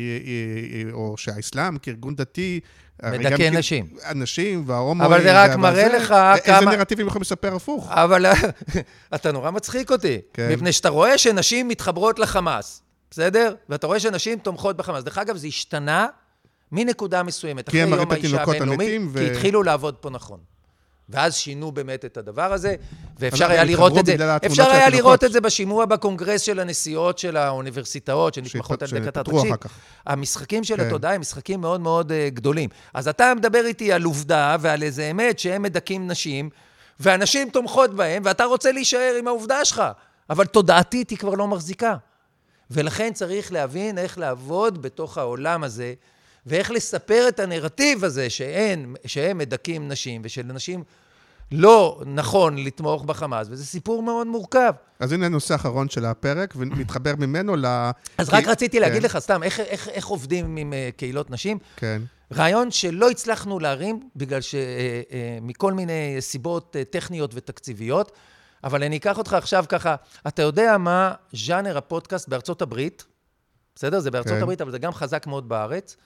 [SPEAKER 2] או שהאסלאם כארגון דתי...
[SPEAKER 3] מדכא נשים.
[SPEAKER 2] הנשים וההומואים...
[SPEAKER 3] אבל זה רק מראה
[SPEAKER 2] והזה,
[SPEAKER 3] לך
[SPEAKER 2] איזה
[SPEAKER 3] כמה-
[SPEAKER 2] נרטיבים יכולים לספר הפוך.
[SPEAKER 3] אבל [LAUGHS] אתה נורא מצחיק אותי.
[SPEAKER 2] כן.
[SPEAKER 3] מפני שאתה רואה שנשים מתחברות לחמאס, בסדר? ואתה רואה שנשים תומכות בחמאס. דרך אגב, זה השתנה מנקודה מסוימת.
[SPEAKER 2] כי הם מראים את התינוקות המתים ו-
[SPEAKER 3] כי התחילו לעבוד פה נכון. ואז שינו באמת את הדבר הזה, ואפשר היה לראות את זה. אפשר היה. לראות את זה בשימוע בקונגרס של הנשיאות של האוניברסיטאות, שנתמכות על ידי קטר.
[SPEAKER 2] כך.
[SPEAKER 3] המשחקים של
[SPEAKER 2] כן.
[SPEAKER 3] התודעה הם משחקים מאוד מאוד אה, גדולים. אז אתה מדבר איתי על עובדה ועל איזה אמת שהם מדכאים נשים, ואנשים תומכות בהם, ואתה רוצה להישאר עם העובדה שלך. אבל תודעתית היא כבר לא מחזיקה. ולכן צריך להבין איך לעבוד בתוך העולם הזה, ואיך לספר את הנרטיב הזה שאין, שהם מדכאים נשים, ושלנשים לא נכון לתמוך בחמאס, וזה סיפור מאוד מורכב.
[SPEAKER 2] אז הנה הנושא האחרון של הפרק, ונתחבר ממנו ל...
[SPEAKER 3] אז
[SPEAKER 2] כי-
[SPEAKER 3] רק רציתי להגיד
[SPEAKER 2] כן,
[SPEAKER 3] לך סתם, איך, איך, איך עובדים עם אה, קהילות נשים?
[SPEAKER 2] כן.
[SPEAKER 3] רעיון שלא הצלחנו להרים, בגלל שמכל מיני סיבות אה, טכניות ותקציביות, אבל אני אקח אותך עכשיו ככה, אתה יודע מה ז'אנר הפודקאסט בארצות הברית? בסדר? זה בארצות
[SPEAKER 2] כן.
[SPEAKER 3] הברית, אבל זה גם חזק מאוד בארץ.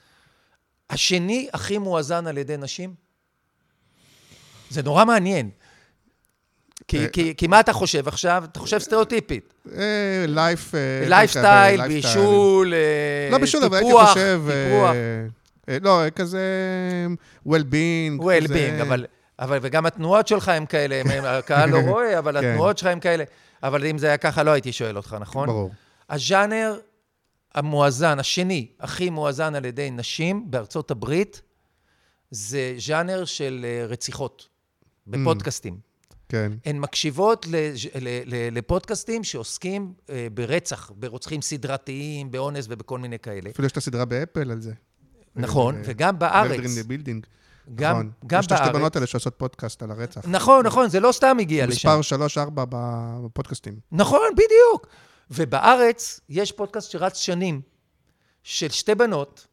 [SPEAKER 3] השני הכי מואזן על ידי נשים? זה נורא מעניין. כי,
[SPEAKER 2] אה,
[SPEAKER 3] כי, כי מה אתה חושב עכשיו? אתה חושב סטריאוטיפית.
[SPEAKER 2] אה, לייף... אה,
[SPEAKER 3] לייפסטייל,
[SPEAKER 2] לייפסטייל.
[SPEAKER 3] בישול, אה,
[SPEAKER 2] לא בישול, אבל הייתי
[SPEAKER 3] טיפוח,
[SPEAKER 2] חושב...
[SPEAKER 3] טיפוח.
[SPEAKER 2] אה, אה, לא, כזה well-being.
[SPEAKER 3] well
[SPEAKER 2] כזה-
[SPEAKER 3] being, אבל, אבל וגם התנועות שלך הם כאלה, הקהל לא [LAUGHS] רואה, אבל
[SPEAKER 2] כן.
[SPEAKER 3] התנועות שלך הם כאלה. אבל אם זה היה ככה, לא הייתי שואל אותך, נכון?
[SPEAKER 2] ברור.
[SPEAKER 3] הז'אנר המואזן, השני, הכי מואזן על ידי נשים בארצות הברית, זה ז'אנר של אה, רציחות, בפודקאסטים.
[SPEAKER 2] כן.
[SPEAKER 3] הן מקשיבות לפודקאסטים שעוסקים אה, ברצח, ברוצחים סדרתיים, באונס ובכל מיני כאלה.
[SPEAKER 2] אפילו יש את הסדרה באפל על זה.
[SPEAKER 3] נכון,
[SPEAKER 2] אה,
[SPEAKER 3] וגם בארץ. גם,
[SPEAKER 2] נכון.
[SPEAKER 3] גם
[SPEAKER 2] יש את השתי
[SPEAKER 3] בארץ.
[SPEAKER 2] בנות האלה שעושות פודקאסט על הרצח.
[SPEAKER 3] נכון, נכון, זה לא סתם הגיע לשם.
[SPEAKER 2] מספר 3-4 בפודקאסטים.
[SPEAKER 3] נכון, בדיוק. ובארץ יש פודקאסט שרץ שנים, של שתי בנות,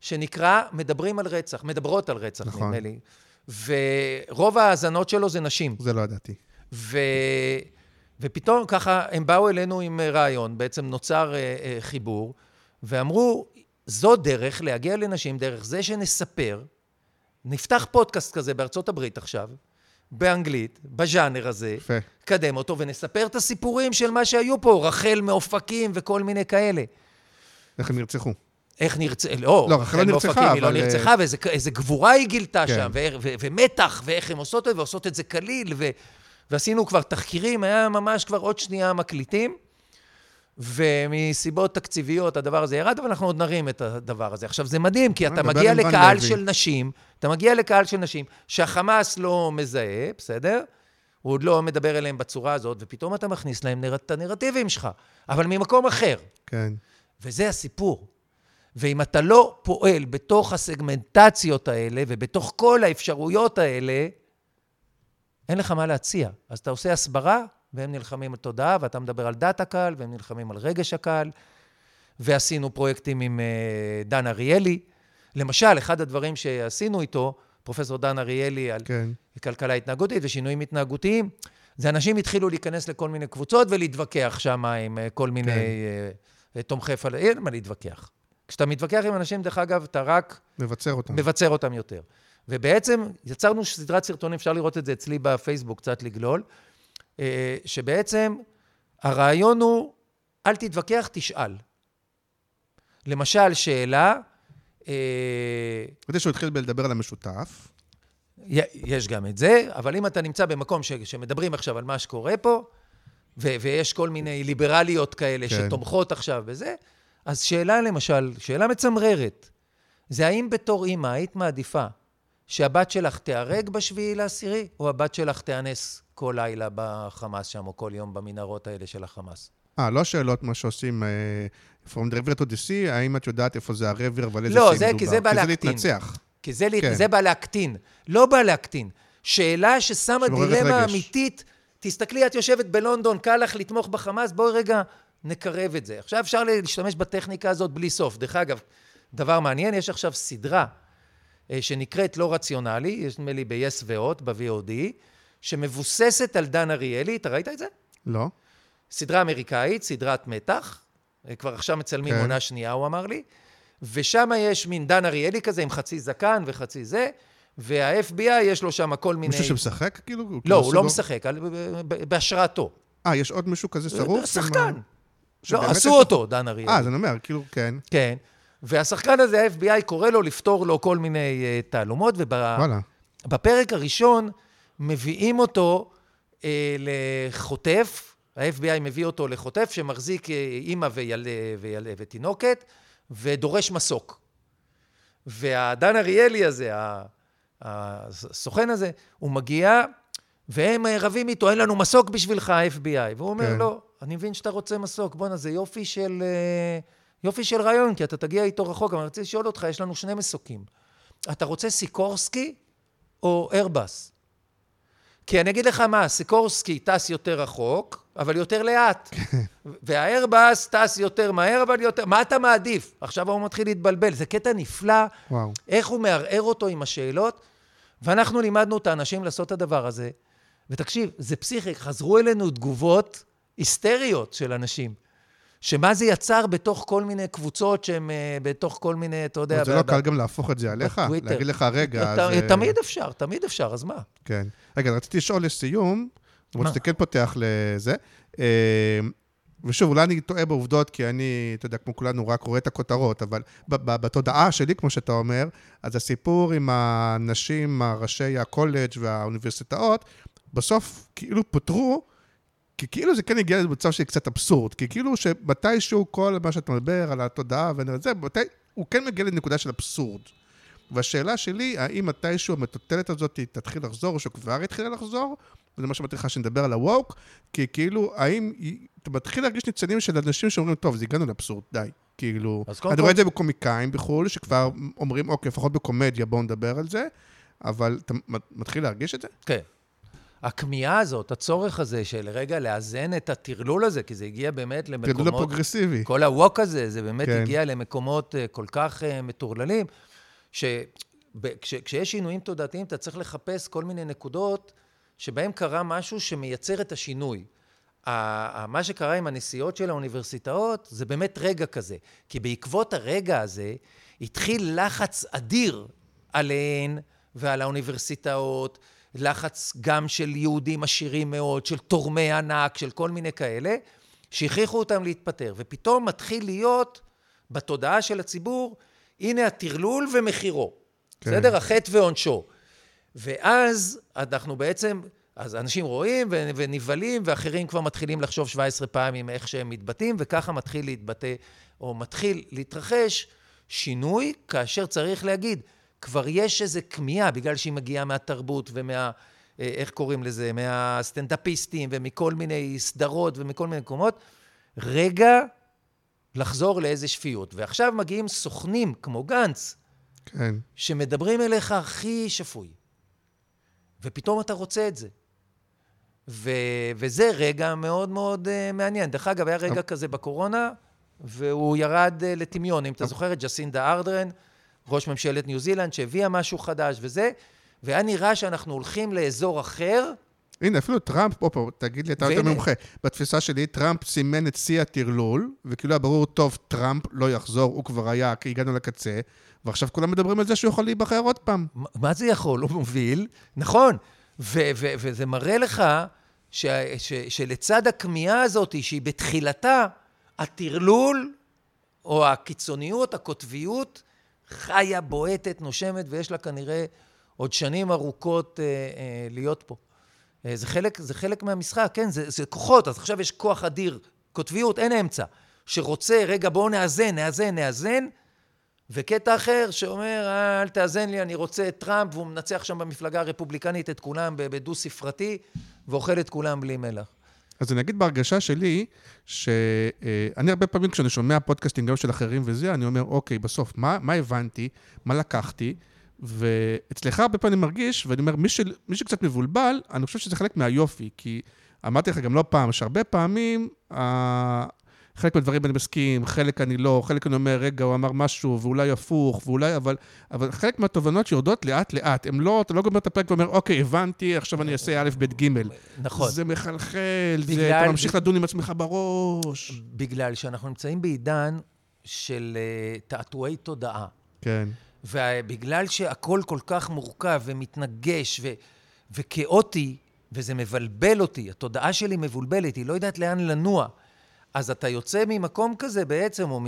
[SPEAKER 3] שנקרא מדברים על רצח, מדברות על רצח,
[SPEAKER 2] נכון.
[SPEAKER 3] נדמה לי. ורוב ההאזנות שלו זה נשים.
[SPEAKER 2] זה לא ידעתי.
[SPEAKER 3] ו... ופתאום ככה הם באו אלינו עם אה, רעיון, בעצם נוצר אה, אה, חיבור, ואמרו, זו דרך להגיע לנשים, דרך זה שנספר, נפתח פודקאסט כזה בארצות הברית עכשיו, באנגלית, בז'אנר הזה,
[SPEAKER 2] יפה.
[SPEAKER 3] קדם אותו ונספר את הסיפורים של מה שהיו פה, רחל מאופקים וכל מיני כאלה.
[SPEAKER 2] איך הם נרצחו.
[SPEAKER 3] איך נרצחה, לא,
[SPEAKER 2] לא, רחל לא נרצחה,
[SPEAKER 3] מאופקים, היא לא
[SPEAKER 2] אבל,
[SPEAKER 3] נרצחה, ואיזה איזה גבורה היא גילתה
[SPEAKER 2] כן.
[SPEAKER 3] שם, ו- ו- ומתח, ואיך הן עושות את זה, ועושות את זה קליל, ו- ועשינו כבר תחקירים, היה ממש כבר עוד שנייה מקליטים, ומסיבות תקציביות הדבר הזה ירד, אבל אנחנו עוד נרים את הדבר הזה. עכשיו, זה מדהים, כי אתה
[SPEAKER 2] נדבר
[SPEAKER 3] מגיע לקהל. של נשים, אתה מגיע לקהל של נשים שהחמאס לא מזהה, בסדר? הוא עוד לא מדבר אליהם בצורה הזאת, ופתאום אתה מכניס להם נר... את הנרטיבים שלך, אבל ממקום אחר.
[SPEAKER 2] כן.
[SPEAKER 3] וזה הסיפור. ואם אתה לא פועל בתוך הסגמנטציות האלה ובתוך כל האפשרויות האלה, אין לך מה להציע. אז אתה עושה הסברה, והם נלחמים על תודעה, ואתה מדבר על דת הקהל, והם נלחמים על רגש הקהל. ועשינו פרויקטים עם אה, דן אריאלי. למשל, אחד הדברים שעשינו איתו, פרופסור דן אריאלי, על
[SPEAKER 2] כן.
[SPEAKER 3] כלכלה התנהגותית ושינויים התנהגותיים, זה אנשים התחילו להיכנס לכל מיני קבוצות ולהתווכח שם עם אה, כל מיני
[SPEAKER 2] כן.
[SPEAKER 3] אה, תומכי פלסטין. אין מה להתווכח. כשאתה מתווכח עם אנשים, דרך אגב, אתה רק
[SPEAKER 2] מבצר אותם.
[SPEAKER 3] מבצר אותם יותר. ובעצם יצרנו סדרת סרטונים, אפשר לראות את זה אצלי בפייסבוק, קצת לגלול, שבעצם הרעיון הוא, אל תתווכח, תשאל. למשל, שאלה, אה,
[SPEAKER 2] כדי שהוא התחיל לדבר על המשותף.
[SPEAKER 3] יש גם את זה, אבל אם אתה נמצא במקום ש, שמדברים עכשיו על מה שקורה פה, ו, ויש כל מיני ליברליות כאלה.
[SPEAKER 2] כן.
[SPEAKER 3] שתומכות עכשיו בזה, אז שאלה למשל, שאלה מצמררת, זה האם בתור אימא היית מעדיפה שהבת שלך תיהרג בשביעי לעשירי, או הבת שלך תיאנס כל לילה בחמאס שם, או כל יום במנהרות האלה של החמאס?
[SPEAKER 2] אה, לא שאלות מה שעושים אה, From the river to the sea, האם את יודעת איפה זה הרבר ועל איזה
[SPEAKER 3] לא, זה-
[SPEAKER 2] מדובר?
[SPEAKER 3] כי זה בא
[SPEAKER 2] כי זה
[SPEAKER 3] להקטין.
[SPEAKER 2] להתנצח.
[SPEAKER 3] כי זה,
[SPEAKER 2] כן.
[SPEAKER 3] זה בא להקטין, לא בא להקטין. שאלה ששמה דילמה
[SPEAKER 2] רגש.
[SPEAKER 3] אמיתית, תסתכלי, את יושבת בלונדון, קל לך לתמוך בחמאס, בואי רגע נקרב את זה. עכשיו אפשר להשתמש בטכניקה הזאת בלי סוף. דרך אגב, דבר מעניין, יש עכשיו סדרה שנקראת לא רציונלי, יש נדמה לי ב-yes והוט, ב-VOD, שמבוססת על דן אריאלי, אתה ראית את זה?
[SPEAKER 2] לא.
[SPEAKER 3] סדרה אמריקאית, סדרת מתח, אה, כבר עכשיו מצלמים
[SPEAKER 2] כן.
[SPEAKER 3] עונה שנייה, הוא אמר לי, ושם יש מין דן אריאלי כזה עם חצי זקן וחצי זה, וה-FBI יש לו שם כל מיני...
[SPEAKER 2] מישהו שמשחק כאילו? הוא
[SPEAKER 3] לא,
[SPEAKER 2] כאילו
[SPEAKER 3] הוא לא
[SPEAKER 2] סוג-
[SPEAKER 3] משחק, על- בהשראתו.
[SPEAKER 2] אה, יש עוד מישהו כזה שרוף?
[SPEAKER 3] שחקן. לא, עשו אותו, דן אריאלי.
[SPEAKER 2] אה, אז אני אומר, כאילו, כן.
[SPEAKER 3] כן. והשחקן הזה, ה-FBI קורא לו לפתור לו כל מיני uh, תעלומות. ובפרק הראשון מביאים אותו uh, לחוטף, ה-FBI מביא אותו לחוטף שמחזיק uh, אימא ויל... ויל... ותינוקת, ודורש מסוק. והדן אריאלי הזה, הסוכן הזה, הוא מגיע, והם רבים איתו, אין לנו מסוק בשבילך, ה-FBI. והוא אומר,
[SPEAKER 2] כן.
[SPEAKER 3] לא, אני מבין שאתה רוצה מסוק, בואנה, זה יופי של, אה, יופי של רעיון, כי אתה תגיע איתו רחוק. אבל אני רוצה לשאול אותך, יש לנו שני מסוקים. אתה רוצה סיקורסקי או איירבס? כי אני אגיד לך מה, סיקורסקי טס יותר רחוק, אבל יותר לאט. [LAUGHS] והאיירבס טס יותר מהר, אבל יותר... מה אתה מעדיף? עכשיו הוא מתחיל להתבלבל. זה קטע נפלא,
[SPEAKER 2] וואו.
[SPEAKER 3] איך הוא מערער אותו עם השאלות, ואנחנו לימדנו את האנשים לעשות את הדבר הזה. ותקשיב, זה פסיכי, חזרו אלינו תגובות היסטריות של אנשים. שמה זה יצר בתוך כל מיני קבוצות שהן אה, בתוך כל מיני, אתה יודע...
[SPEAKER 2] זה לא קל גם להפוך את זה עליך?
[SPEAKER 3] בטוויטר.
[SPEAKER 2] להגיד לך, רגע. אה,
[SPEAKER 3] תמיד אפשר, תמיד אפשר, אז מה?
[SPEAKER 2] כן. רגע, רציתי לשאול לסיום, למרות? שאתה כן פותח לזה. אה, ושוב, אולי אני טועה בעובדות, כי אני, אתה יודע, כמו כולנו, רק רואה את הכותרות, אבל בתודעה שלי, כמו שאתה אומר, אז הסיפור עם הנשים, ראשי הקולג' והאוניברסיטאות, בסוף כאילו פוטרו, כי כאילו זה כן הגיע למצב של קצת אבסורד, כי כאילו שמתישהו כל מה שאתה מדבר על התודעה וזה, מתי, הוא כן מגיע לנקודה של אבסורד. והשאלה שלי, האם מתישהו המטוטלת הזאת תתחיל לחזור, או שכבר התחילה לחזור? וזה מה שאמרתי לך, שנדבר על ה-woke, כי כאילו, האם אתה מתחיל להרגיש ניצנים של אנשים שאומרים, טוב, אז הגענו לאבסורד, די. כאילו, אני רואה את זה בקומיקאים בחו"ל, שכבר אומרים, אוקיי, לפחות בקומדיה, בואו נדבר על זה, אבל אתה מתחיל להרגיש את זה?
[SPEAKER 3] כן. הכמיהה הזאת, הצורך הזה של רגע לאזן את הטרלול הזה, כי זה הגיע באמת למקומות...
[SPEAKER 2] טרלול הפרוגרסיבי.
[SPEAKER 3] כל הווק הזה, זה באמת
[SPEAKER 2] כן.
[SPEAKER 3] הגיע למקומות אה, כל כך אה, מטורללים, שכשיש שינויים תודעתיים, אתה צריך לחפש כל מיני נקודות שבהם קרה משהו שמייצר את השינוי. מה שקרה עם הנסיעות של האוניברסיטאות, זה באמת רגע כזה. כי בעקבות הרגע הזה, התחיל לחץ אדיר עליהן ועל האוניברסיטאות, לחץ גם של יהודים עשירים מאוד, של תורמי ענק, של כל מיני כאלה, שהכריחו אותם להתפטר. ופתאום מתחיל להיות בתודעה של הציבור, הנה הטרלול ומחירו.
[SPEAKER 2] כן.
[SPEAKER 3] בסדר? החטא ועונשו. ואז אנחנו בעצם, אז אנשים רואים ונבהלים, ואחרים כבר מתחילים לחשוב 17 פעמים איך שהם מתבטאים, וככה מתחיל להתבטא, או מתחיל להתרחש שינוי, כאשר צריך להגיד, כבר יש איזו כמיהה, בגלל שהיא מגיעה מהתרבות ומה... אה, איך קוראים לזה? מהסטנדאפיסטים ומכל מיני סדרות ומכל מיני מקומות, רגע לחזור לאיזה שפיות. ועכשיו מגיעים סוכנים כמו גנץ,
[SPEAKER 2] כן.
[SPEAKER 3] שמדברים אליך הכי שפוי, ופתאום אתה רוצה את זה. ו- וזה רגע מאוד מאוד uh, מעניין. דרך אגב, היה רגע כזה בקורונה, והוא ירד uh, לטמיון. אם אתה זוכר את ג'סינדה ארדרן, ראש ממשלת ניו זילנד, שהביאה משהו חדש וזה, והיה נראה שאנחנו הולכים לאזור אחר,
[SPEAKER 2] הנה, אפילו טראמפ, פה, פה, תגיד לי, אתה יותר. מומחה. בתפיסה שלי, טראמפ סימן את שיא הטרלול, וכאילו היה ברור, טוב, טראמפ לא יחזור, הוא כבר היה, כי הגענו לקצה, ועכשיו כולם מדברים על זה שהוא יכול להיבחר עוד פעם.
[SPEAKER 3] מה- מה זה יכול? הוא מוביל, נכון. ו- ו- וזה מראה לך ש- ש- שלצד הכמיהה הזאת, שהיא בתחילתה, הטרלול, או הקיצוניות, הקוטביות, חיה, בועטת, נושמת, ויש לה כנראה עוד שנים ארוכות אה, אה, להיות פה. אה, זה חלק, זה חלק מהמשחק, כן, זה, זה כוחות, אז עכשיו יש כוח אדיר, קוטביות, אין אמצע, שרוצה, רגע, בואו נאזן, נאזן, נאזן, וקטע אחר שאומר, "אה, אל תאזן לי, אני רוצה את טראמפ, והוא מנצח שם במפלגה הרפובליקנית את כולם בדו-ספרתי, ואוכל את כולם בלי מלח.
[SPEAKER 2] אז אני אגיד בהרגשה שלי, שאני הרבה פעמים כשאני שומע פודקאסטים גם של אחרים וזה, אני אומר, אוקיי, בסוף, מה, מה הבנתי, מה לקחתי, ואצלך הרבה פעמים אני מרגיש, ואני אומר, מי, של, מי שקצת מבולבל, אני חושב שזה חלק מהיופי, כי אמרתי לך גם לא פעם, שהרבה פעמים. חלק מהדברים אני מסכים, חלק אני לא, חלק אני אומר, רגע, הוא אמר משהו, ואולי הפוך, ואולי, אבל, אבל חלק מהתובנות שיורדות לאט-לאט, הם לא, אתה לא גומר את הפרק ואומר, אוקיי, הבנתי, עכשיו אני אעשה א', ב', ג'.
[SPEAKER 3] נכון.
[SPEAKER 2] זה מחלחל,
[SPEAKER 3] בגלל-
[SPEAKER 2] זה, אתה ממשיך לדון עם עצמך בראש.
[SPEAKER 3] בגלל שאנחנו נמצאים בעידן של אה, תעתועי תודעה.
[SPEAKER 2] כן.
[SPEAKER 3] ובגלל שהכל כל כך מורכב ומתנגש ו- וכאוטי, וזה מבלבל אותי, התודעה שלי מבולבלת, היא לא יודעת לאן לנוע. אז אתה יוצא ממקום כזה בעצם, או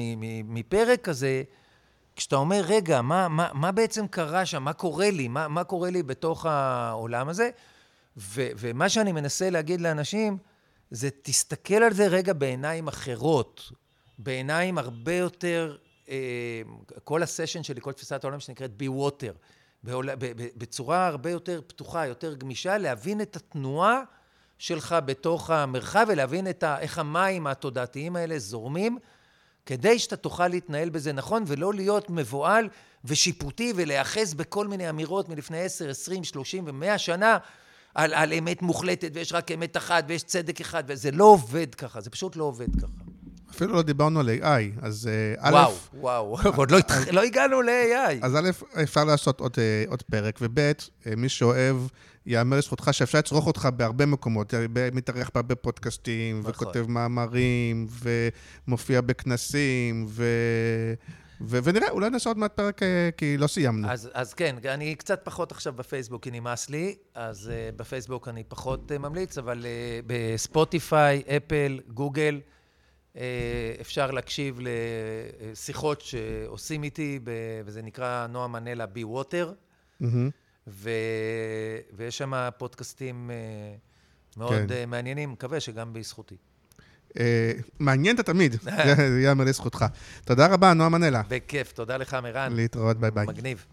[SPEAKER 3] מפרק כזה, כשאתה אומר, רגע, מה, מה, מה בעצם קרה שם? מה קורה לי? מה, מה קורה לי בתוך העולם הזה? ו, ומה שאני מנסה להגיד לאנשים, זה תסתכל על זה רגע בעיניים אחרות, בעיניים הרבה יותר, אה, כל הסשן שלי, כל תפיסת העולם שנקראת be water, בעול, ב, ב, בצורה הרבה יותר פתוחה, יותר גמישה, להבין את התנועה שלך בתוך המרחב ולהבין את ה, איך המים התודעתיים האלה זורמים, כדי שאתה תוכל להתנהל בזה נכון ולא להיות מבוהל ושיפוטי ולהיאחז בכל מיני אמירות מלפני 10, 20, 30 ו-100 שנה על, על אמת מוחלטת ויש רק אמת אחת ויש צדק אחד וזה לא עובד ככה, זה פשוט לא עובד ככה.
[SPEAKER 2] אפילו לא דיברנו על AI, אז אה, א',
[SPEAKER 3] וואו, וואו, [LAUGHS] [LAUGHS] ועוד לא. לא הגענו ל-AI.
[SPEAKER 2] אז א', אפשר לעשות עוד, אה, עוד פרק, וב', אה, מי שאוהב, יאמר לזכותך שאפשר לצרוך אותך בהרבה מקומות, מתארח בהרבה פודקאסטים,
[SPEAKER 3] נכון.
[SPEAKER 2] וכותב מאמרים, ומופיע בכנסים, ו... ו... ונראה, אולי נעשה עוד מעט פרק, אה, כי לא סיימנו.
[SPEAKER 3] אז, אז כן, אני קצת פחות עכשיו בפייסבוק, כי נמאס לי, אז uh, בפייסבוק אני פחות uh, ממליץ, אבל uh, בספוטיפיי, אפל, גוגל, uh, אפשר להקשיב לשיחות שעושים איתי, ב, וזה נקרא נועה מנלה בי ווטר,
[SPEAKER 2] מהמם.
[SPEAKER 3] ו, ויש שם פודקאסטים uh, מאוד כן. uh, מעניינים, מקווה שגם בזכותי.
[SPEAKER 2] אה, מעניין אתה תמיד, [LAUGHS] זה יאמר לזכותך. תודה רבה, נועה מנלה.
[SPEAKER 3] בכיף, תודה לך, מירן.
[SPEAKER 2] להתראות, ביי ביי.
[SPEAKER 3] מגניב.